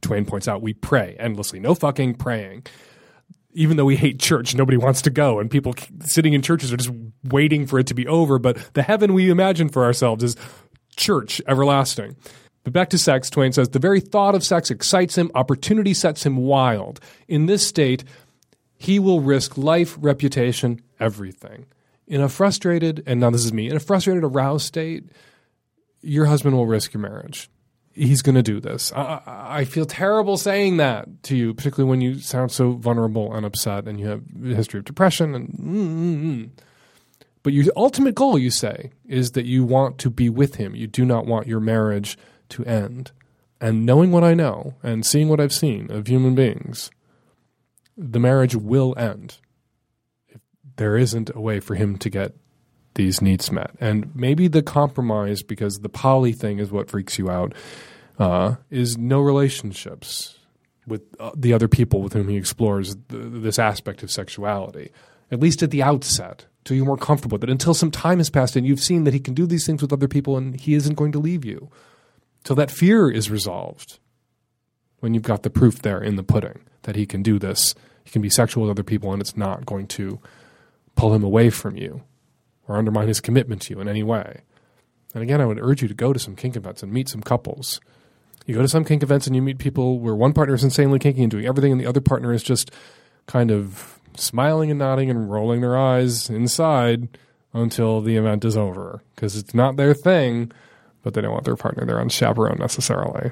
Twain points out, we pray endlessly. No fucking, praying. Even though we hate church, nobody wants to go, and people sitting in churches are just waiting for it to be over. But the heaven we imagine for ourselves is church everlasting. But back to sex, Twain says the very thought of sex excites him, opportunity sets him wild. In this state, he will risk life, reputation, everything. In a frustrated, and now this is me, in a frustrated, aroused state, your husband will risk your marriage. He's going to do this. I, I feel terrible saying that to you, particularly when you sound so vulnerable and upset and you have a history of depression and. Mm-mm-mm. But your ultimate goal, you say, is that you want to be with him. You do not want your marriage to end. And knowing what I know and seeing what I've seen of human beings, the marriage will end if there isn't a way for him to get these needs met. And maybe the compromise, because the poly thing is what freaks you out, uh, is no relationships with uh, the other people with whom he explores th- this aspect of sexuality, at least at the outset, till you're more comfortable with it, until some time has passed and you've seen that he can do these things with other people and he isn't going to leave you, till that fear is resolved. When you've got the proof there in the pudding that he can do this, he can be sexual with other people and it's not going to pull him away from you or undermine his commitment to you in any way. And again, I would urge you to go to some kink events and meet some couples. You go to some kink events and you meet people where one partner is insanely kinky and doing everything, and the other partner is just kind of smiling and nodding and rolling their eyes inside until the event is over because it's not their thing, but they don't want their partner there unchaperoned necessarily.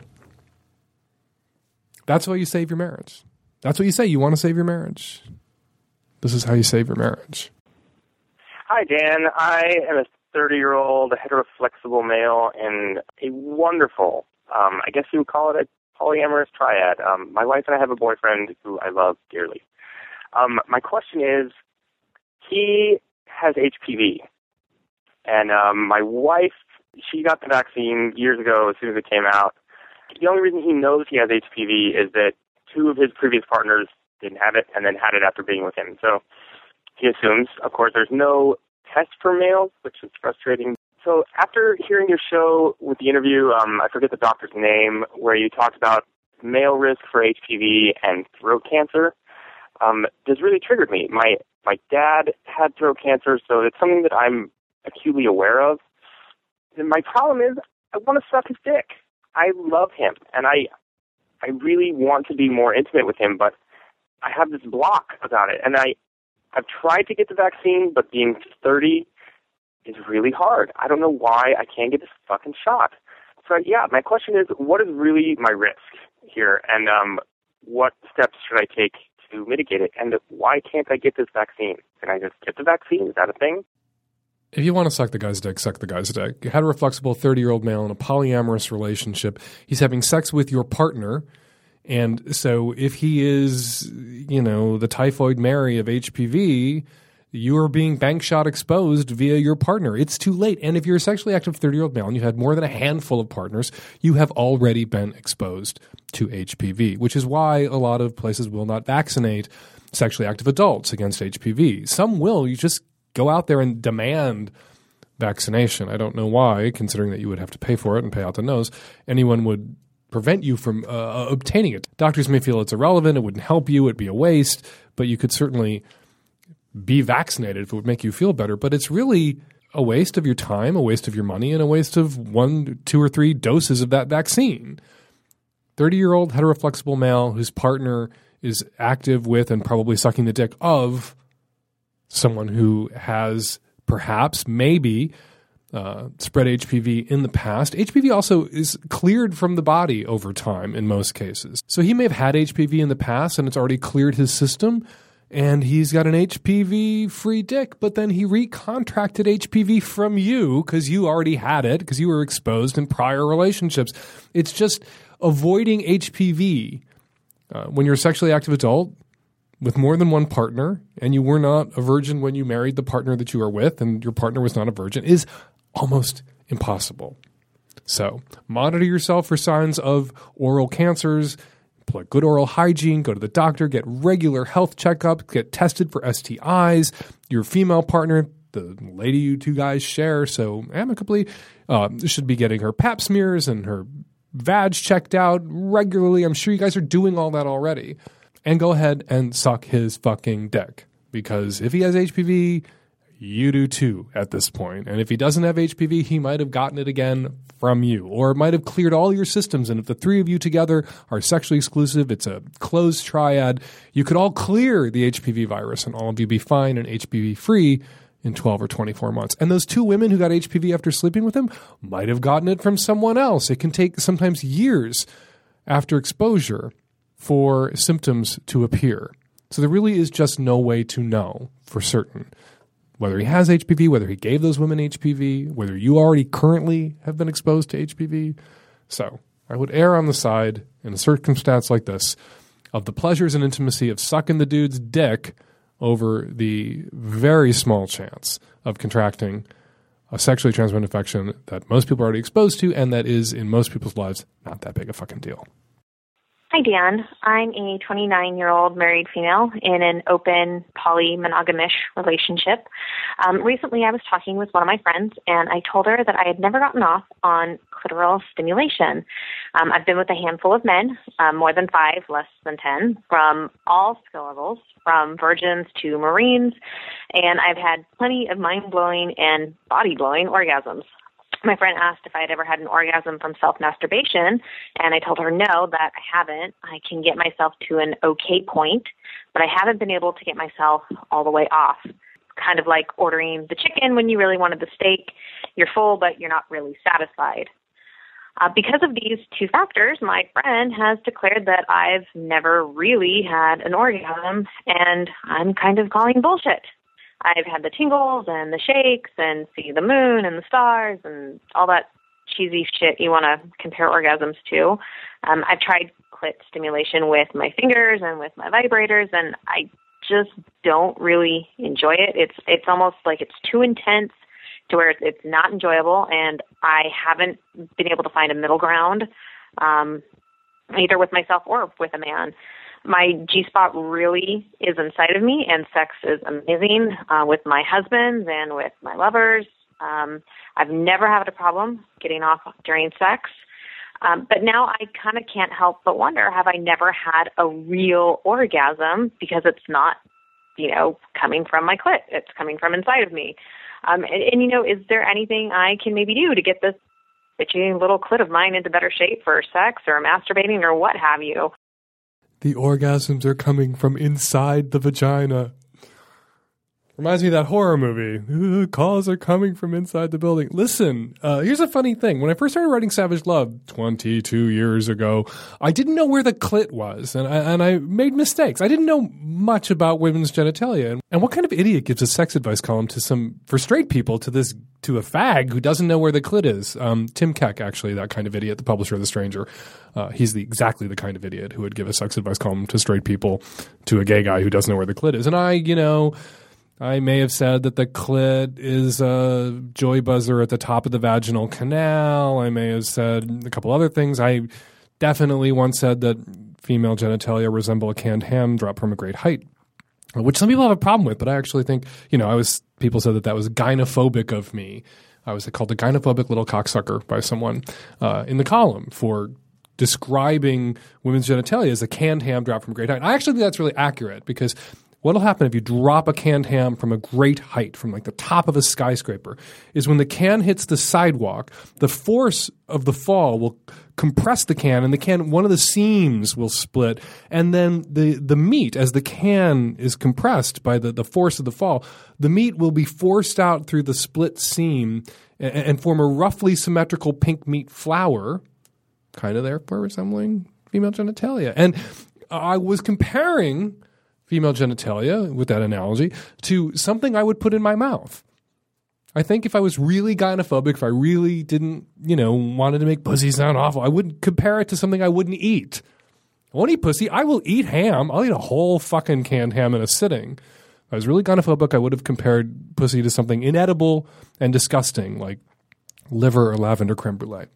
That's why you save your marriage. That's what you say. You want to save your marriage. This is how you save your marriage. Hi, Dan. I am a 30 year old heteroflexible male in a wonderful, um, I guess you would call it a polyamorous triad. Um, my wife and I have a boyfriend who I love dearly. Um, my question is he has HPV. And um, my wife, she got the vaccine years ago as soon as it came out. The only reason he knows he has HPV is that two of his previous partners didn't have it and then had it after being with him. So he assumes, of course, there's no test for males, which is frustrating. So after hearing your show with the interview, um, I forget the doctor's name, where you talked about male risk for HPV and throat cancer, um, this really triggered me. My my dad had throat cancer, so it's something that I'm acutely aware of. And my problem is, I want to suck his dick. I love him, and I I really want to be more intimate with him, but I have this block about it, and I I've tried to get the vaccine, but being 30 is really hard. I don't know why I can't get this fucking shot. So yeah, my question is, what is really my risk here, and um, what steps should I take to mitigate it? And why can't I get this vaccine? Can I just get the vaccine? Is that a thing? If you want to suck the guy's dick, suck the guy's dick. Heteroflexible 30 year old male in a polyamorous relationship. He's having sex with your partner. And so if he is, you know, the typhoid Mary of HPV, you are being bank shot exposed via your partner. It's too late. And if you're a sexually active 30 year old male and you had more than a handful of partners, you have already been exposed to HPV, which is why a lot of places will not vaccinate sexually active adults against HPV. Some will. You just go out there and demand vaccination. I don't know why, considering that you would have to pay for it and pay out the nose, anyone would prevent you from uh, obtaining it. Doctors may feel it's irrelevant, it wouldn't help you, it'd be a waste, but you could certainly be vaccinated if it would make you feel better. But it's really a waste of your time, a waste of your money, and a waste of one, two, or three doses of that vaccine. 30 year old heteroflexible male whose partner is active with and probably sucking the dick of someone who has perhaps, maybe, uh, spread HPV in the past. HPV also is cleared from the body over time in most cases. So he may have had HPV in the past and it's already cleared his system and he's got an HPV free dick, but then he recontracted HPV from you because you already had it because you were exposed in prior relationships. It's just avoiding HPV uh, when you're a sexually active adult with more than one partner and you were not a virgin when you married the partner that you are with and your partner was not a virgin is almost impossible. So, monitor yourself for signs of oral cancers, employ good oral hygiene, go to the doctor, get regular health checkups, get tested for STIs. Your female partner, the lady you two guys share so amicably, uh, should be getting her pap smears and her vag checked out regularly. I'm sure you guys are doing all that already. And go ahead and suck his fucking dick. Because if he has HPV, you do too at this point. And if he doesn't have HPV, he might have gotten it again from you, or it might have cleared all your systems. And if the three of you together are sexually exclusive, it's a closed triad, you could all clear the HPV virus and all of you be fine and HPV free in 12 or 24 months. And those two women who got HPV after sleeping with him might have gotten it from someone else. It can take sometimes years after exposure for symptoms to appear. So there really is just no way to know for certain whether he has HPV, whether he gave those women HPV, whether you already currently have been exposed to HPV. So I would err on the side in a circumstance like this of the pleasures and intimacy of sucking the dude's dick over the very small chance of contracting a sexually transmitted infection that most people are already exposed to and that is in most people's lives not that big a fucking deal. Hi, Dan. I'm a 29 year old married female in an open poly monogamish relationship. Um, recently, I was talking with one of my friends, and I told her that I had never gotten off on clitoral stimulation. Um, I've been with a handful of men, um, more than five, less than 10, from all skill levels, from virgins to Marines, and I've had plenty of mind blowing and body blowing orgasms my friend asked if I had ever had an orgasm from self masturbation, and I told her no, that I haven't. I can get myself to an okay point, but I haven't been able to get myself all the way off. Kind of like ordering the chicken when you really wanted the steak. You're full, but you're not really satisfied. Uh, because of these two factors, my friend has declared that I've never really had an orgasm, and I'm kind of calling bullshit. I've had the tingles and the shakes and see the moon and the stars and all that cheesy shit you want to compare orgasms to. Um, I've tried clit stimulation with my fingers and with my vibrators, and I just don't really enjoy it. It's it's almost like it's too intense to where it's, not enjoyable, and I haven't been able to find a middle ground, um, either with myself or with a man my G spot really is inside of me, and sex is amazing uh, with my husbands and with my lovers. Um, I've never had a problem getting off during sex. Um, but now I kind of can't help but wonder have I never had a real orgasm because it's not, you know, coming from my clit, it's coming from inside of me. Um, and, and, you know, is there anything I can maybe do to get this bitchy little clit of mine into better shape for sex or masturbating or what have you? The orgasms are coming from inside the vagina. Reminds me of that horror movie. Calls are coming from inside the building. Listen, uh, here's a funny thing. When I first started writing Savage Love 22 years ago, I didn't know where the clit was, and I, and I made mistakes. I didn't know much about women's genitalia. And, what kind of idiot gives a sex advice column to some for straight people to this to a fag who doesn't know where the clit is? Um, Tim Keck, actually, that kind of idiot, the publisher of The Stranger. Uh, he's the exactly the kind of idiot who would give a sex advice column to straight people to a gay guy who doesn't know where the clit is. And I, you know I may have said that the clit is a joy buzzer at the top of the vaginal canal. I may have said a couple other things. I definitely once said that female genitalia resemble a canned ham dropped from a great height, which some people have a problem with. But I actually think, you know, I was people said that that was gynophobic of me. I was called a gynophobic little cocksucker by someone uh, in the column for describing women's genitalia as a canned ham dropped from a great height. I actually think that's really accurate because What'll happen if you drop a canned ham from a great height, from like the top of a skyscraper, is when the can hits the sidewalk, the force of the fall will compress the can, and the can one of the seams will split, and then the the meat, as the can is compressed by the, the force of the fall, the meat will be forced out through the split seam and, and form a roughly symmetrical pink meat flower, kind of therefore resembling female genitalia. And I was comparing female genitalia, with that analogy, to something I would put in my mouth. I think if I was really gynophobic, if I really didn't, you know, wanted to make pussy sound awful, I wouldn't compare it to something I wouldn't eat. I won't eat pussy. I will eat ham. I'll eat a whole fucking canned ham in a sitting. If I was really gynophobic, I would have compared pussy to something inedible and disgusting, like liver or lavender creme brulee.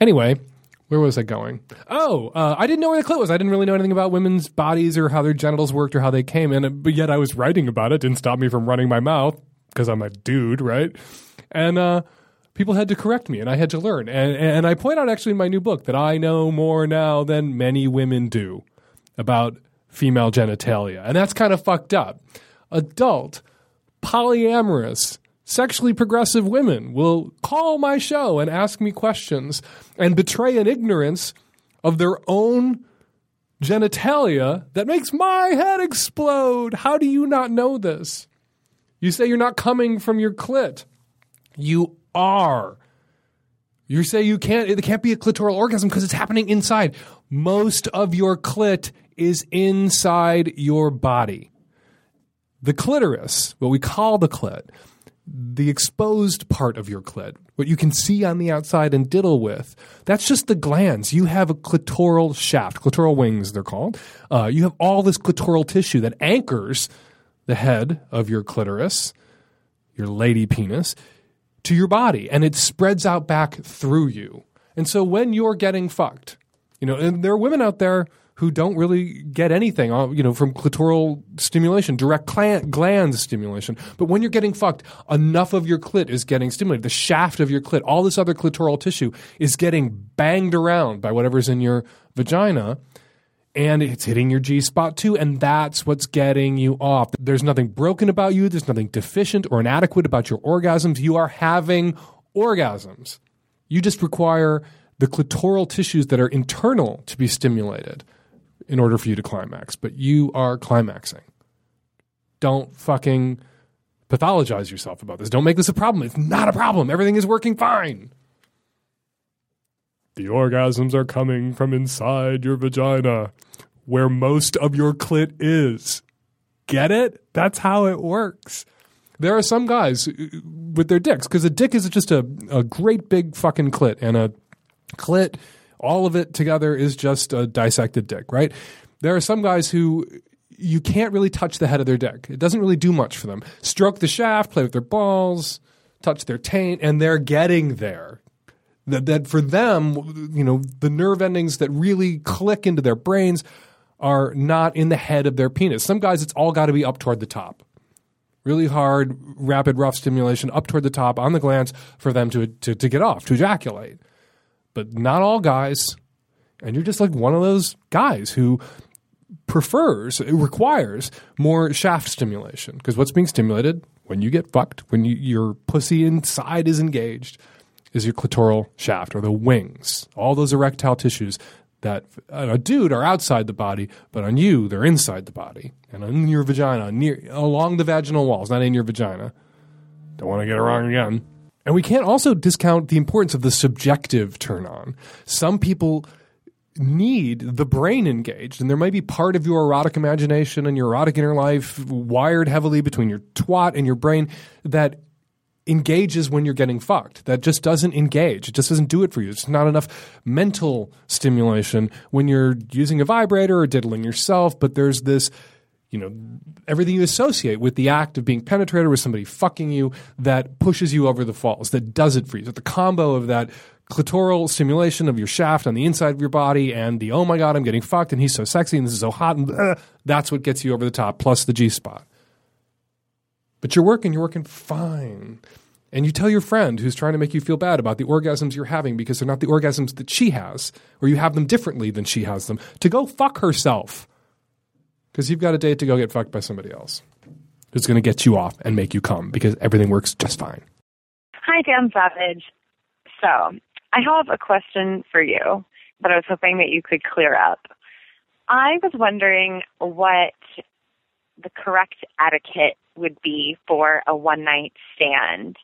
Anyway, where was I going? Oh, uh, I didn't know where the clit was. I didn't really know anything about women's bodies or how their genitals worked or how they came in, but yet I was writing about it. Didn't stop me from running my mouth because I'm a dude, right? And uh, people had to correct me, and I had to learn. And, and I point out actually in my new book that I know more now than many women do about female genitalia, and that's kind of fucked up. Adult, polyamorous sexually progressive women will call my show and ask me questions and betray an ignorance of their own genitalia that makes my head explode. How do you not know this? You say you're not coming from your clit. You are. You say you can't, it can't be a clitoral orgasm because it's happening inside. Most of your clit is inside your body. The clitoris, what we call the clit, the exposed part of your clit, what you can see on the outside and diddle with, that's just the glands. You have a clitoral shaft, clitoral wings, they're called. Uh, you have all this clitoral tissue that anchors the head of your clitoris, your lady penis, to your body, and it spreads out back through you. And so when you're getting fucked, you know, and there are women out there who don't really get anything, uh, you know, from clitoral stimulation, direct gland, gland stimulation. But when you're getting fucked, enough of your clit is getting stimulated. The shaft of your clit, all this other clitoral tissue is getting banged around by whatever's in your vagina. And it's hitting your G spot too, and that's what's getting you off. There's nothing broken about you. There's nothing deficient or inadequate about your orgasms. You are having orgasms. You just require the clitoral tissues that are internal to be stimulated in order for you to climax, but you are climaxing. Don't fucking pathologize yourself about this. Don't make this a problem. It's not a problem. Everything is working fine. The orgasms are coming from inside your vagina, where most of your clit is. Get it? That's how it works. There are some guys uh, with their dicks, because a dick is just a, a great big fucking clit, and a clit, all of it together is just a dissected dick, right? There are some guys who you can't really touch the head of their dick. It doesn't really do much for them. Stroke the shaft, play with their balls, touch their taint, and they're getting there. That, that for them, you know, the nerve endings that really click into their brains are not in the head of their penis. Some guys, it's all got to be up toward the top. Really hard, rapid, rough stimulation up toward the top on the glands for them to, to, to get off, to ejaculate. But not all guys. And you're just like one of those guys who prefers, it requires more shaft stimulation. Because what's being stimulated when you get fucked, when you, your pussy inside is engaged, is your clitoral shaft or the wings. All those erectile tissues that on a dude are outside the body, but on you they're inside the body and on your vagina, near along the vaginal walls, not in your vagina. Don't want to get it wrong again. And we can't also discount the importance of the subjective turn on. Some people need the brain engaged, and there might be part of your erotic imagination and your erotic inner life wired heavily between your twat and your brain that engages when you're getting fucked. That just doesn't engage. It just doesn't do it for you. It's not enough mental stimulation when you're using a vibrator or diddling yourself, but there's this you know everything you associate with the act of being penetrated with somebody fucking you that pushes you over the falls that does it for you. That the combo of that clitoral stimulation of your shaft on the inside of your body and the oh my god i'm getting fucked and he's so sexy and this is so hot and uh, that's what gets you over the top plus the g spot. But you're working you're working fine. And you tell your friend who's trying to make you feel bad about the orgasms you're having because they're not the orgasms that she has or you have them differently than she has them to go fuck herself because you've got a date to go get fucked by somebody else who's going to get you off and make you come because everything works just fine. Hi, Dan Savage. So, I have a question for you that I was hoping that you could clear up. I was wondering what the correct etiquette would be for a one night stand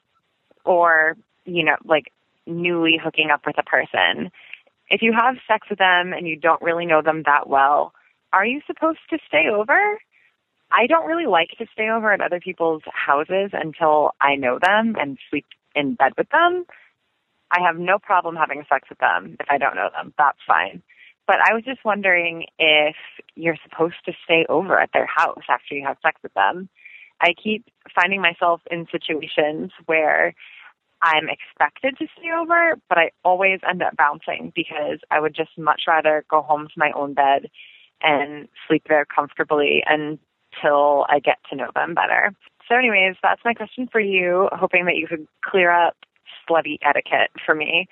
or, you know, like newly hooking up with a person. If you have sex with them and you don't really know them that well, are you supposed to stay over? I don't really like to stay over at other people's houses until I know them and sleep in bed with them. I have no problem having sex with them if I don't know them. That's fine. But I was just wondering if you're supposed to stay over at their house after you have sex with them. I keep finding myself in situations where I'm expected to stay over, but I always end up bouncing because I would just much rather go home to my own bed and sleep there comfortably until I get to know them better. So, anyways, that's my question for you, hoping that you could clear up slutty etiquette for me.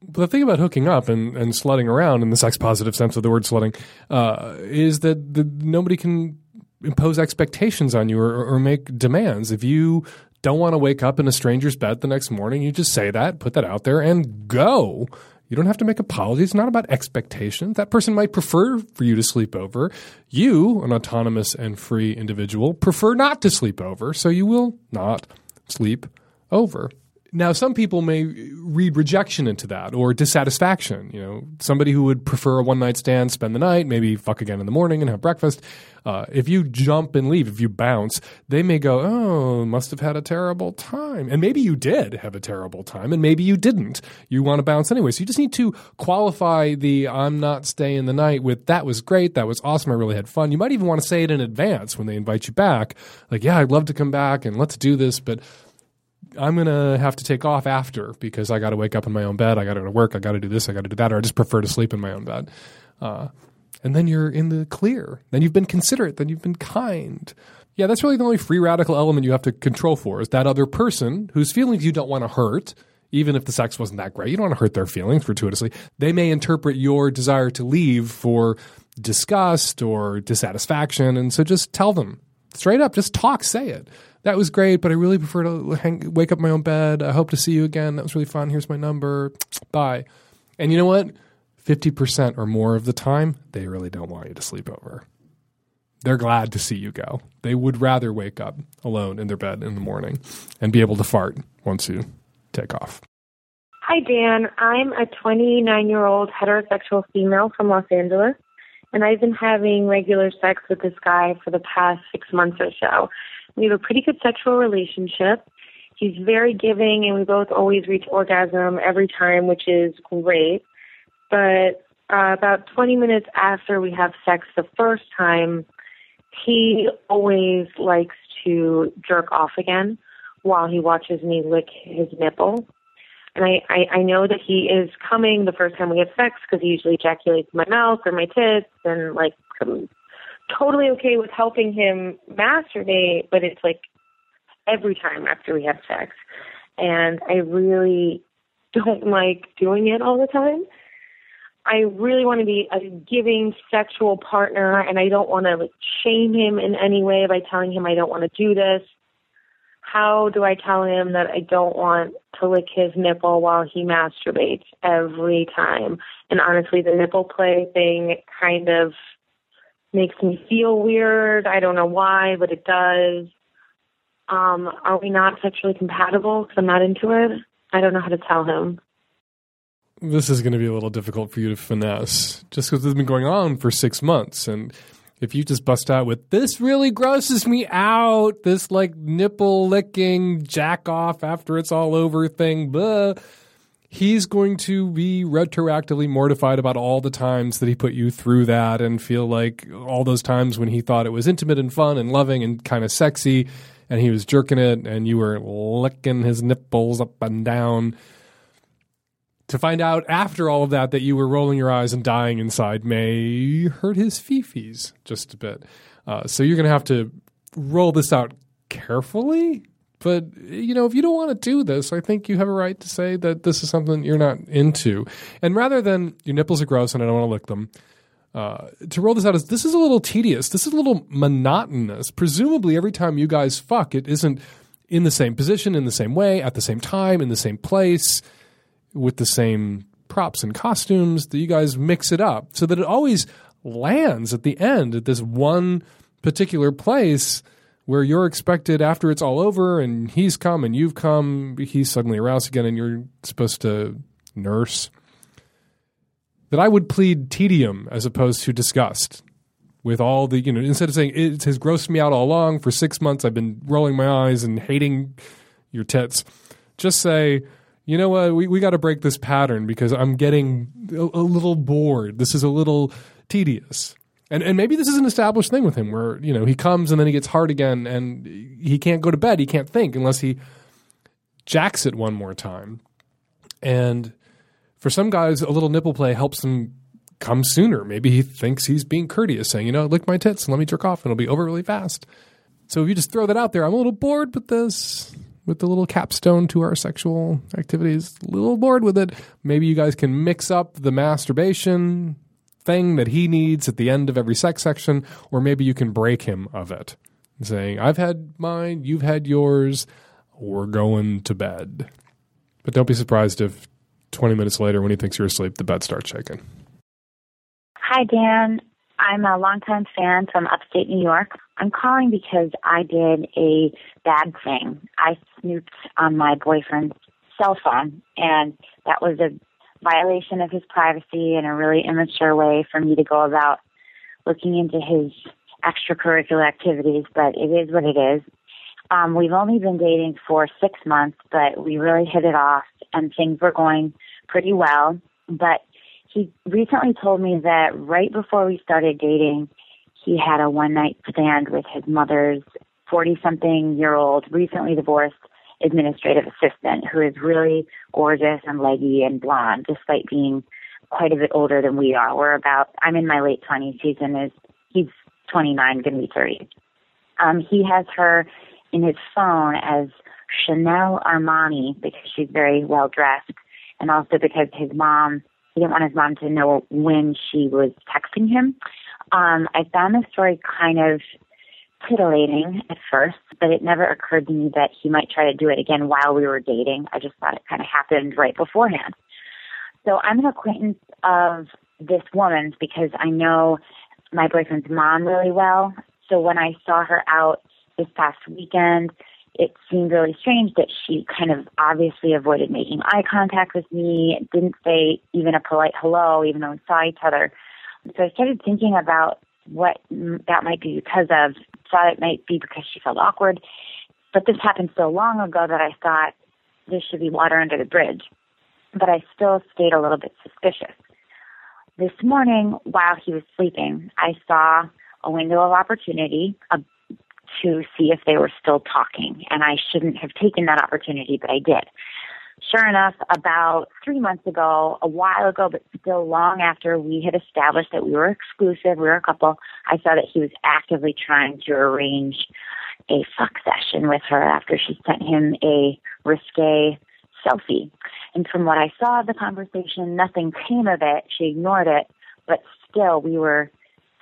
The thing about hooking up and, and slutting around in the sex positive sense of the word slutting uh, is that the, nobody can impose expectations on you or, or make demands. If you don't want to wake up in a stranger's bed the next morning, you just say that, put that out there, and go You don't have to make apologies. It's not about expectations. That person might prefer for you to sleep over. You, an autonomous and free individual, prefer not to sleep over, so you will not sleep over. Now, some people may read rejection into that or dissatisfaction. You know, somebody who would prefer a one night stand, spend the night, maybe fuck again in the morning and have breakfast. Uh, if you jump and leave, if you bounce, they may go, "Oh, must have had a terrible time," and maybe you did have a terrible time, and maybe you didn't. You want to bounce anyway, so you just need to qualify the "I'm not staying the night" with "That was great, that was awesome, I really had fun." You might even want to say it in advance when they invite you back, like, "Yeah, I'd love to come back and let's do this," but I'm gonna have to take off after because I got to wake up in my own bed. I got to go to work. I got to do this. I got to do that. Or I just prefer to sleep in my own bed. Uh, and then you're in the clear. Then you've been considerate. Then you've been kind. Yeah, that's really the only free radical element you have to control for is that other person whose feelings you don't want to hurt. Even if the sex wasn't that great, you don't want to hurt their feelings gratuitously. They may interpret your desire to leave for disgust or dissatisfaction. And so just tell them straight up, just talk, say it that was great, but I really prefer to hang, wake up my own bed. I hope to see you again. That was really fun. Here's my number. Bye. And you know what? 50% or more of the time, they really don't want you to sleep over. They're glad to see you go. They would rather wake up alone in their bed in the morning and be able to fart once you take off. Hi, Dan. I'm a 29 year old heterosexual female from Los Angeles, and I've been having regular sex with this guy for the past six months or so. We have a pretty good sexual relationship. He's very giving, and we both always reach orgasm every time, which is great. But uh, about 20 minutes after we have sex the first time, he always likes to jerk off again while he watches me lick his nipple. And I, I, I know that he is coming the first time we have sex because he usually ejaculates in my mouth or my tits and like I'm totally okay with helping him masturbate, but it's like every time after we have sex. And I really don't like doing it all the time. I really want to be a giving sexual partner and I don't want to like shame him in any way by telling him I don't want to do this. How do I tell him that I don't want to lick his nipple while he masturbates every time? And honestly, the nipple play thing kind of makes me feel weird. I don't know why, but it does. Um, are we not sexually compatible? Because I'm not into it. I don't know how to tell him. This is going to be a little difficult for you to finesse, just because it's been going on for six months, and if you just bust out with this really grosses me out, this like nipple licking jack off after it's all over thing, blah he's going to be retroactively mortified about all the times that he put you through that and feel like all those times when he thought it was intimate and fun and loving and kind of sexy and he was jerking it and you were licking his nipples up and down to find out after all of that that you were rolling your eyes and dying inside may hurt his fifis just a bit. Uh, so you're going to have to roll this out carefully but you know, if you don't want to do this, I think you have a right to say that this is something you're not into. And rather than your nipples are gross and I don't want to lick them, uh, to roll this out is this is a little tedious. This is a little monotonous. Presumably, every time you guys fuck, it isn't in the same position, in the same way, at the same time, in the same place, with the same props and costumes. That you guys mix it up so that it always lands at the end at this one particular place where you're expected after it's all over and he's come and you've come, he's suddenly aroused again and you're supposed to nurse. That I would plead tedium as opposed to disgust with all the, you know, instead of saying it has grossed me out all along for six months, I've been rolling my eyes and hating your tits. Just say, you know what, we, we got to break this pattern because I'm getting a, a little bored. This is a little tedious. And and maybe this is an established thing with him where, you know, he comes and then he gets hard again and he can't go to bed, he can't think unless he jacks it one more time. And for some guys, a little nipple play helps them come sooner. Maybe he thinks he's being courteous, saying, you know, lick my tits and let me jerk off and it'll be over really fast. So if you just throw that out there, I'm a little bored with this, with the little capstone to our sexual activities, a little bored with it. Maybe you guys can mix up the masturbation, thing that he needs at the end of every sex section, or maybe you can break him of it, saying, I've had mine, you've had yours, we're going to bed. But don't be surprised if 20 minutes later, when he thinks you're asleep, the bed starts shaking. Hi, Dan. I'm a longtime fan from upstate New York. I'm calling because I did a bad thing. I snooped on my boyfriend's cell phone, and that was a violation of his privacy and a really immature way for me to go about looking into his extracurricular activities, but it is what it is. Um, we've only been dating for six months, but we really hit it off and things were going pretty well. But he recently told me that right before we started dating, he had a one night stand with his mother's 40 something year old, recently divorced administrative assistant who is really gorgeous and leggy and blonde, despite being quite a bit older than we are. We're about, I'm in my late 20s. He's in his, he's 29, going to be 30. Um, he has her in his phone as Chanel Armani because she's very well dressed and also because his mom, he didn't want his mom to know when she was texting him. Um, I found the story kind of titillating at first, but it never occurred to me that he might try to do it again while we were dating. I just thought it kind of happened right beforehand. So I'm an acquaintance of this woman's because I know my boyfriend's mom really well. So when I saw her out this past weekend, it seemed really strange that she kind of obviously avoided making eye contact with me, didn't say even a polite hello, even though we saw each other. So I started thinking about what that might be because of. Thought it might be because she felt awkward, but this happened so long ago that I thought this should be water under the bridge. But I still stayed a little bit suspicious. This morning, while he was sleeping, I saw a window of opportunity uh, to see if they were still talking, and I shouldn't have taken that opportunity, but I did sure enough, about three months ago, a while ago, but still long after we had established that we were exclusive, we were a couple, I saw that he was actively trying to arrange a fuck session with her after she sent him a risque selfie. And from what I saw of the conversation, nothing came of it. She ignored it, but still, we were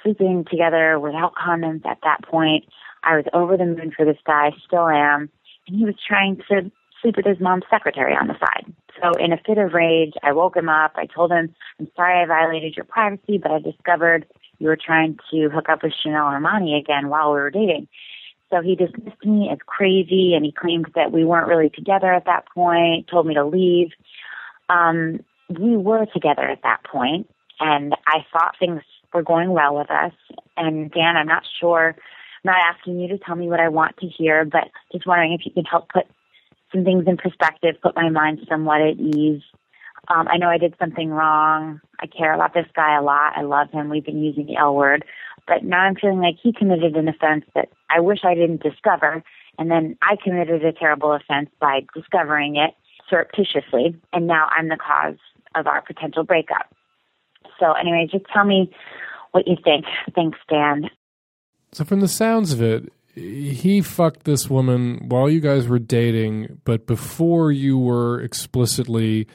sleeping together without condoms at that point. I was over the moon for this guy, still am. And he was trying to sleep with his mom's secretary on the side. So in a fit of rage, I woke him up. I told him, I'm sorry I violated your privacy, but I discovered you were trying to hook up with Chanel Armani again while we were dating. So he dismissed me as crazy and he claimed that we weren't really together at that point, told me to leave. Um, we were together at that point and I thought things were going well with us. And Dan, I'm not sure, I'm not asking you to tell me what I want to hear, but just wondering if you could help put some things in perspective, put my mind somewhat at ease. Um, I know I did something wrong. I care about this guy a lot. I love him. We've been using the L word. But now I'm feeling like he committed an offense that I wish I didn't discover. And then I committed a terrible offense by discovering it surreptitiously. And now I'm the cause of our potential breakup. So, anyway, just tell me what you think. Thanks, Dan. So, from the sounds of it, he fucked this woman while you guys were dating, but before you were explicitly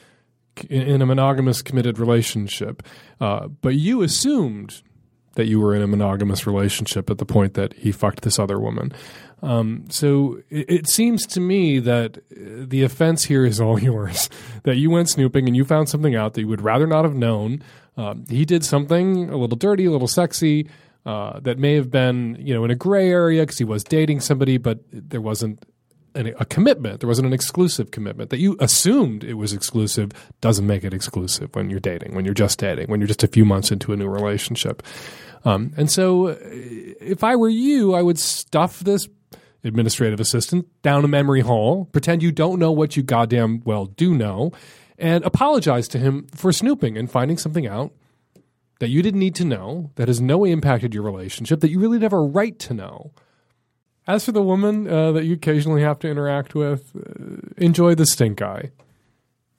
in a monogamous committed relationship. Uh, but you assumed that you were in a monogamous relationship at the point that he fucked this other woman. Um, so it, it, seems to me that the offense here is all yours. that you went snooping and you found something out that you would rather not have known. Uh, he did something a little dirty, a little sexy uh, that may have been you know in a gray area because he was dating somebody, but there wasn't an, a commitment. There wasn't an exclusive commitment that you assumed it was exclusive. Doesn't make it exclusive when you're dating, when you're just dating, when you're just a few months into a new relationship. Um, and so, uh, if I were you, I would stuff this administrative assistant down a memory hole, pretend you don't know what you goddamn well do know, and apologize to him for snooping and finding something out that you didn't need to know, that has no way impacted your relationship, that you really have a right to know. As for the woman uh, that you occasionally have to interact with, uh, enjoy the stink eye.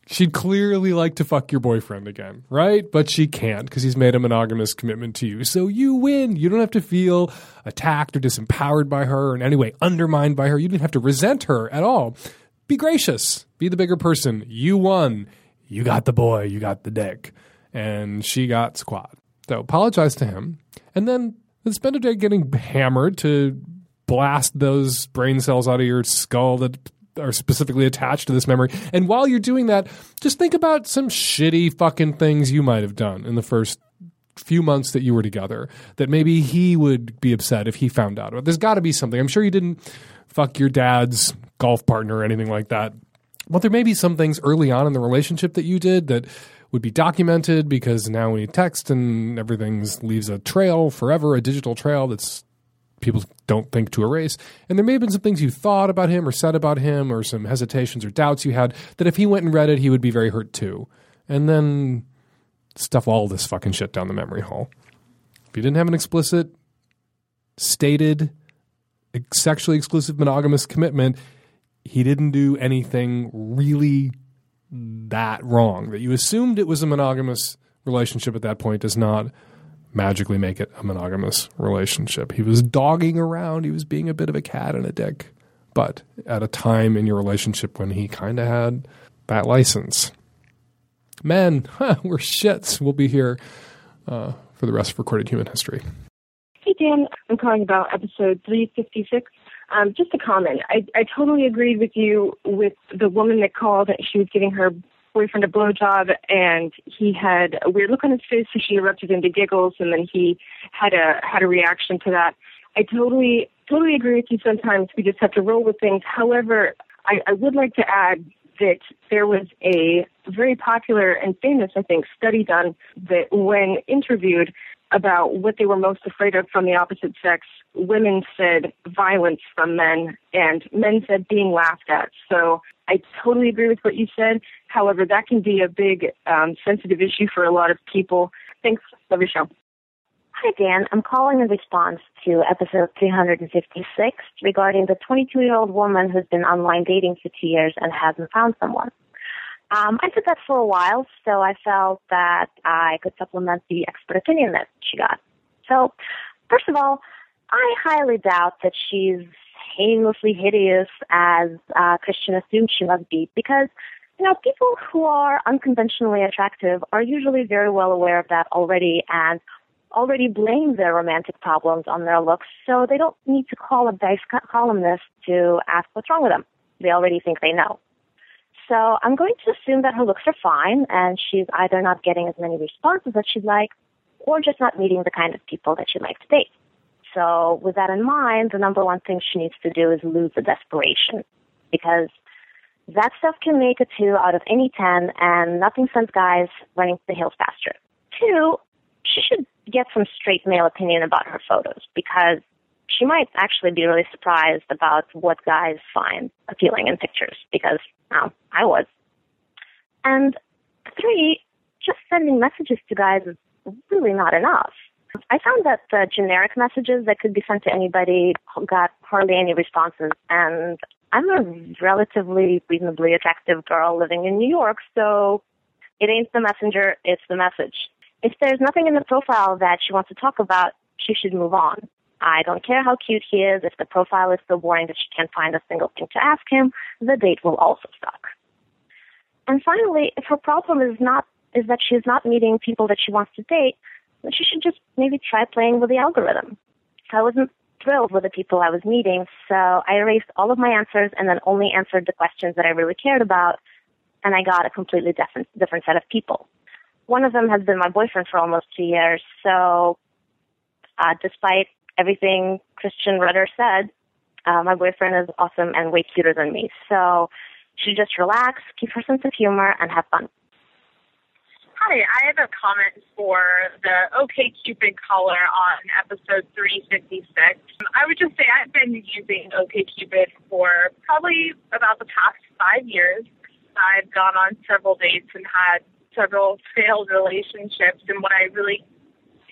She'd clearly like to fuck your boyfriend again, right? But she can't because he's made a monogamous commitment to you. So you win. You don't have to feel attacked or disempowered by her or in any way undermined by her. You didn't have to resent her at all. Be gracious. Be the bigger person. You won. You got the boy. You got the dick and she got squat. So apologize to him, and then spend a day getting hammered to blast those brain cells out of your skull that are specifically attached to this memory. And while you're doing that, just think about some shitty fucking things you might have done in the first few months that you were together that maybe he would be upset if he found out about. There's got to be something. I'm sure you didn't fuck your dad's golf partner or anything like that. But there may be some things early on in the relationship that you did that would be documented because now we text and everything leaves a trail forever, a digital trail that's people don't think to erase. And there may have been some things you thought about him or said about him or some hesitations or doubts you had that if he went and read it, he would be very hurt too. And then stuff all this fucking shit down the memory hole. If you didn't have an explicit, stated, sexually exclusive monogamous commitment, he didn't do anything really that wrong. That you assumed it was a monogamous relationship at that point does not magically make it a monogamous relationship. He was dogging around, he was being a bit of a cat and a dick, but at a time in your relationship when he kind of had that license. Men, huh, we're shits. We'll be here uh, for the rest of recorded human history. Hey, Dan. I'm calling about episode 356. Um, just a comment. I, I totally agreed with you with the woman that called. She was giving her boyfriend a blowjob, and he had a weird look on his face, so she erupted into giggles, and then he had a had a reaction to that. I totally totally agree with you. Sometimes we just have to roll with things. However, I, I would like to add that there was a very popular and famous, I think, study done that when interviewed about what they were most afraid of from the opposite sex, women said violence from men and men said being laughed at. So I totally agree with what you said. However, that can be a big um, sensitive issue for a lot of people. Thanks. Love your show. Hi, Dan. I'm calling in response to episode 356 regarding the 22 year old woman who's been online dating for two years and hasn't found someone. Um, I did that for a while, so I felt that I could supplement the expert opinion that she got. So, first of all, I highly doubt that she's painlessly hideous as uh, Christian assumes she must be, because you know people who are unconventionally attractive are usually very well aware of that already and already blame their romantic problems on their looks, so they don't need to call a Dice columnist to ask what's wrong with them. They already think they know. So I'm going to assume that her looks are fine and she's either not getting as many responses as she'd like or just not meeting the kind of people that she'd like to date. So with that in mind, the number one thing she needs to do is lose the desperation because that stuff can make a two out of any 10 and nothing sends guys running to the hills faster. Two, she should get some straight male opinion about her photos because she might actually be really surprised about what guys find appealing in pictures because, well, I was. And three, just sending messages to guys is really not enough. I found that the generic messages that could be sent to anybody got hardly any responses, and I'm a relatively reasonably attractive girl living in New York, so it ain't the messenger, it's the message. If there's nothing in the profile that she wants to talk about, she should move on. I don't care how cute he is. If the profile is so boring that she can't find a single thing to ask him, the date will also suck. And finally, if her problem is not is that she's not meeting people that she wants to date, then she should just maybe try playing with the algorithm. I wasn't thrilled with the people I was meeting, so I erased all of my answers and then only answered the questions that I really cared about, and I got a completely different different set of people. One of them has been my boyfriend for almost two years, so uh, despite everything Christian Rudder said, uh, my boyfriend is awesome and way cuter than me. So she just relax, keep her sense of humor, and have fun. Hi, I have a comment for the OK Cupid caller on episode 356. I would just say I've been using OK Cupid for probably about the past five years. I've gone on several dates and had several failed relationships, and what I really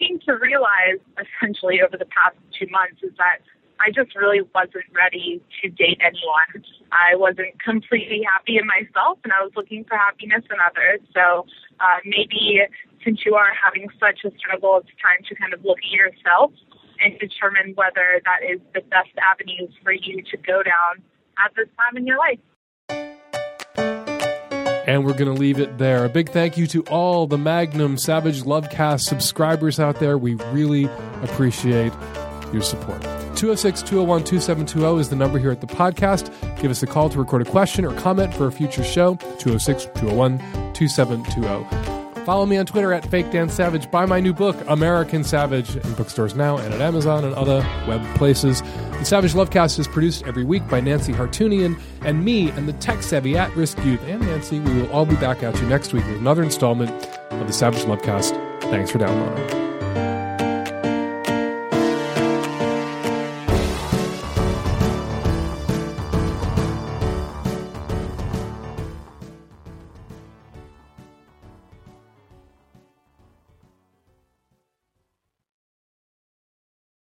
came to realize essentially over the past two months is that I just really wasn't ready to date anyone. I wasn't completely happy in myself and I was looking for happiness in others. So uh, maybe since you are having such a struggle, it's time to kind of look at yourself and determine whether that is the best avenues for you to go down at this time in your life. And we're going to leave it there. A big thank you to all the Magnum Savage Lovecast subscribers out there. We really appreciate your support. 206 201 2720 is the number here at the podcast. Give us a call to record a question or comment for a future show. 206 201 2720. Follow me on Twitter at Fake Dan Savage. Buy my new book, American Savage, in bookstores now and at Amazon and other web places. The Savage Lovecast is produced every week by Nancy Hartunian and me and the tech savvy at risk youth. And Nancy, we will all be back at you next week with another installment of the Savage Lovecast. Thanks for downloading.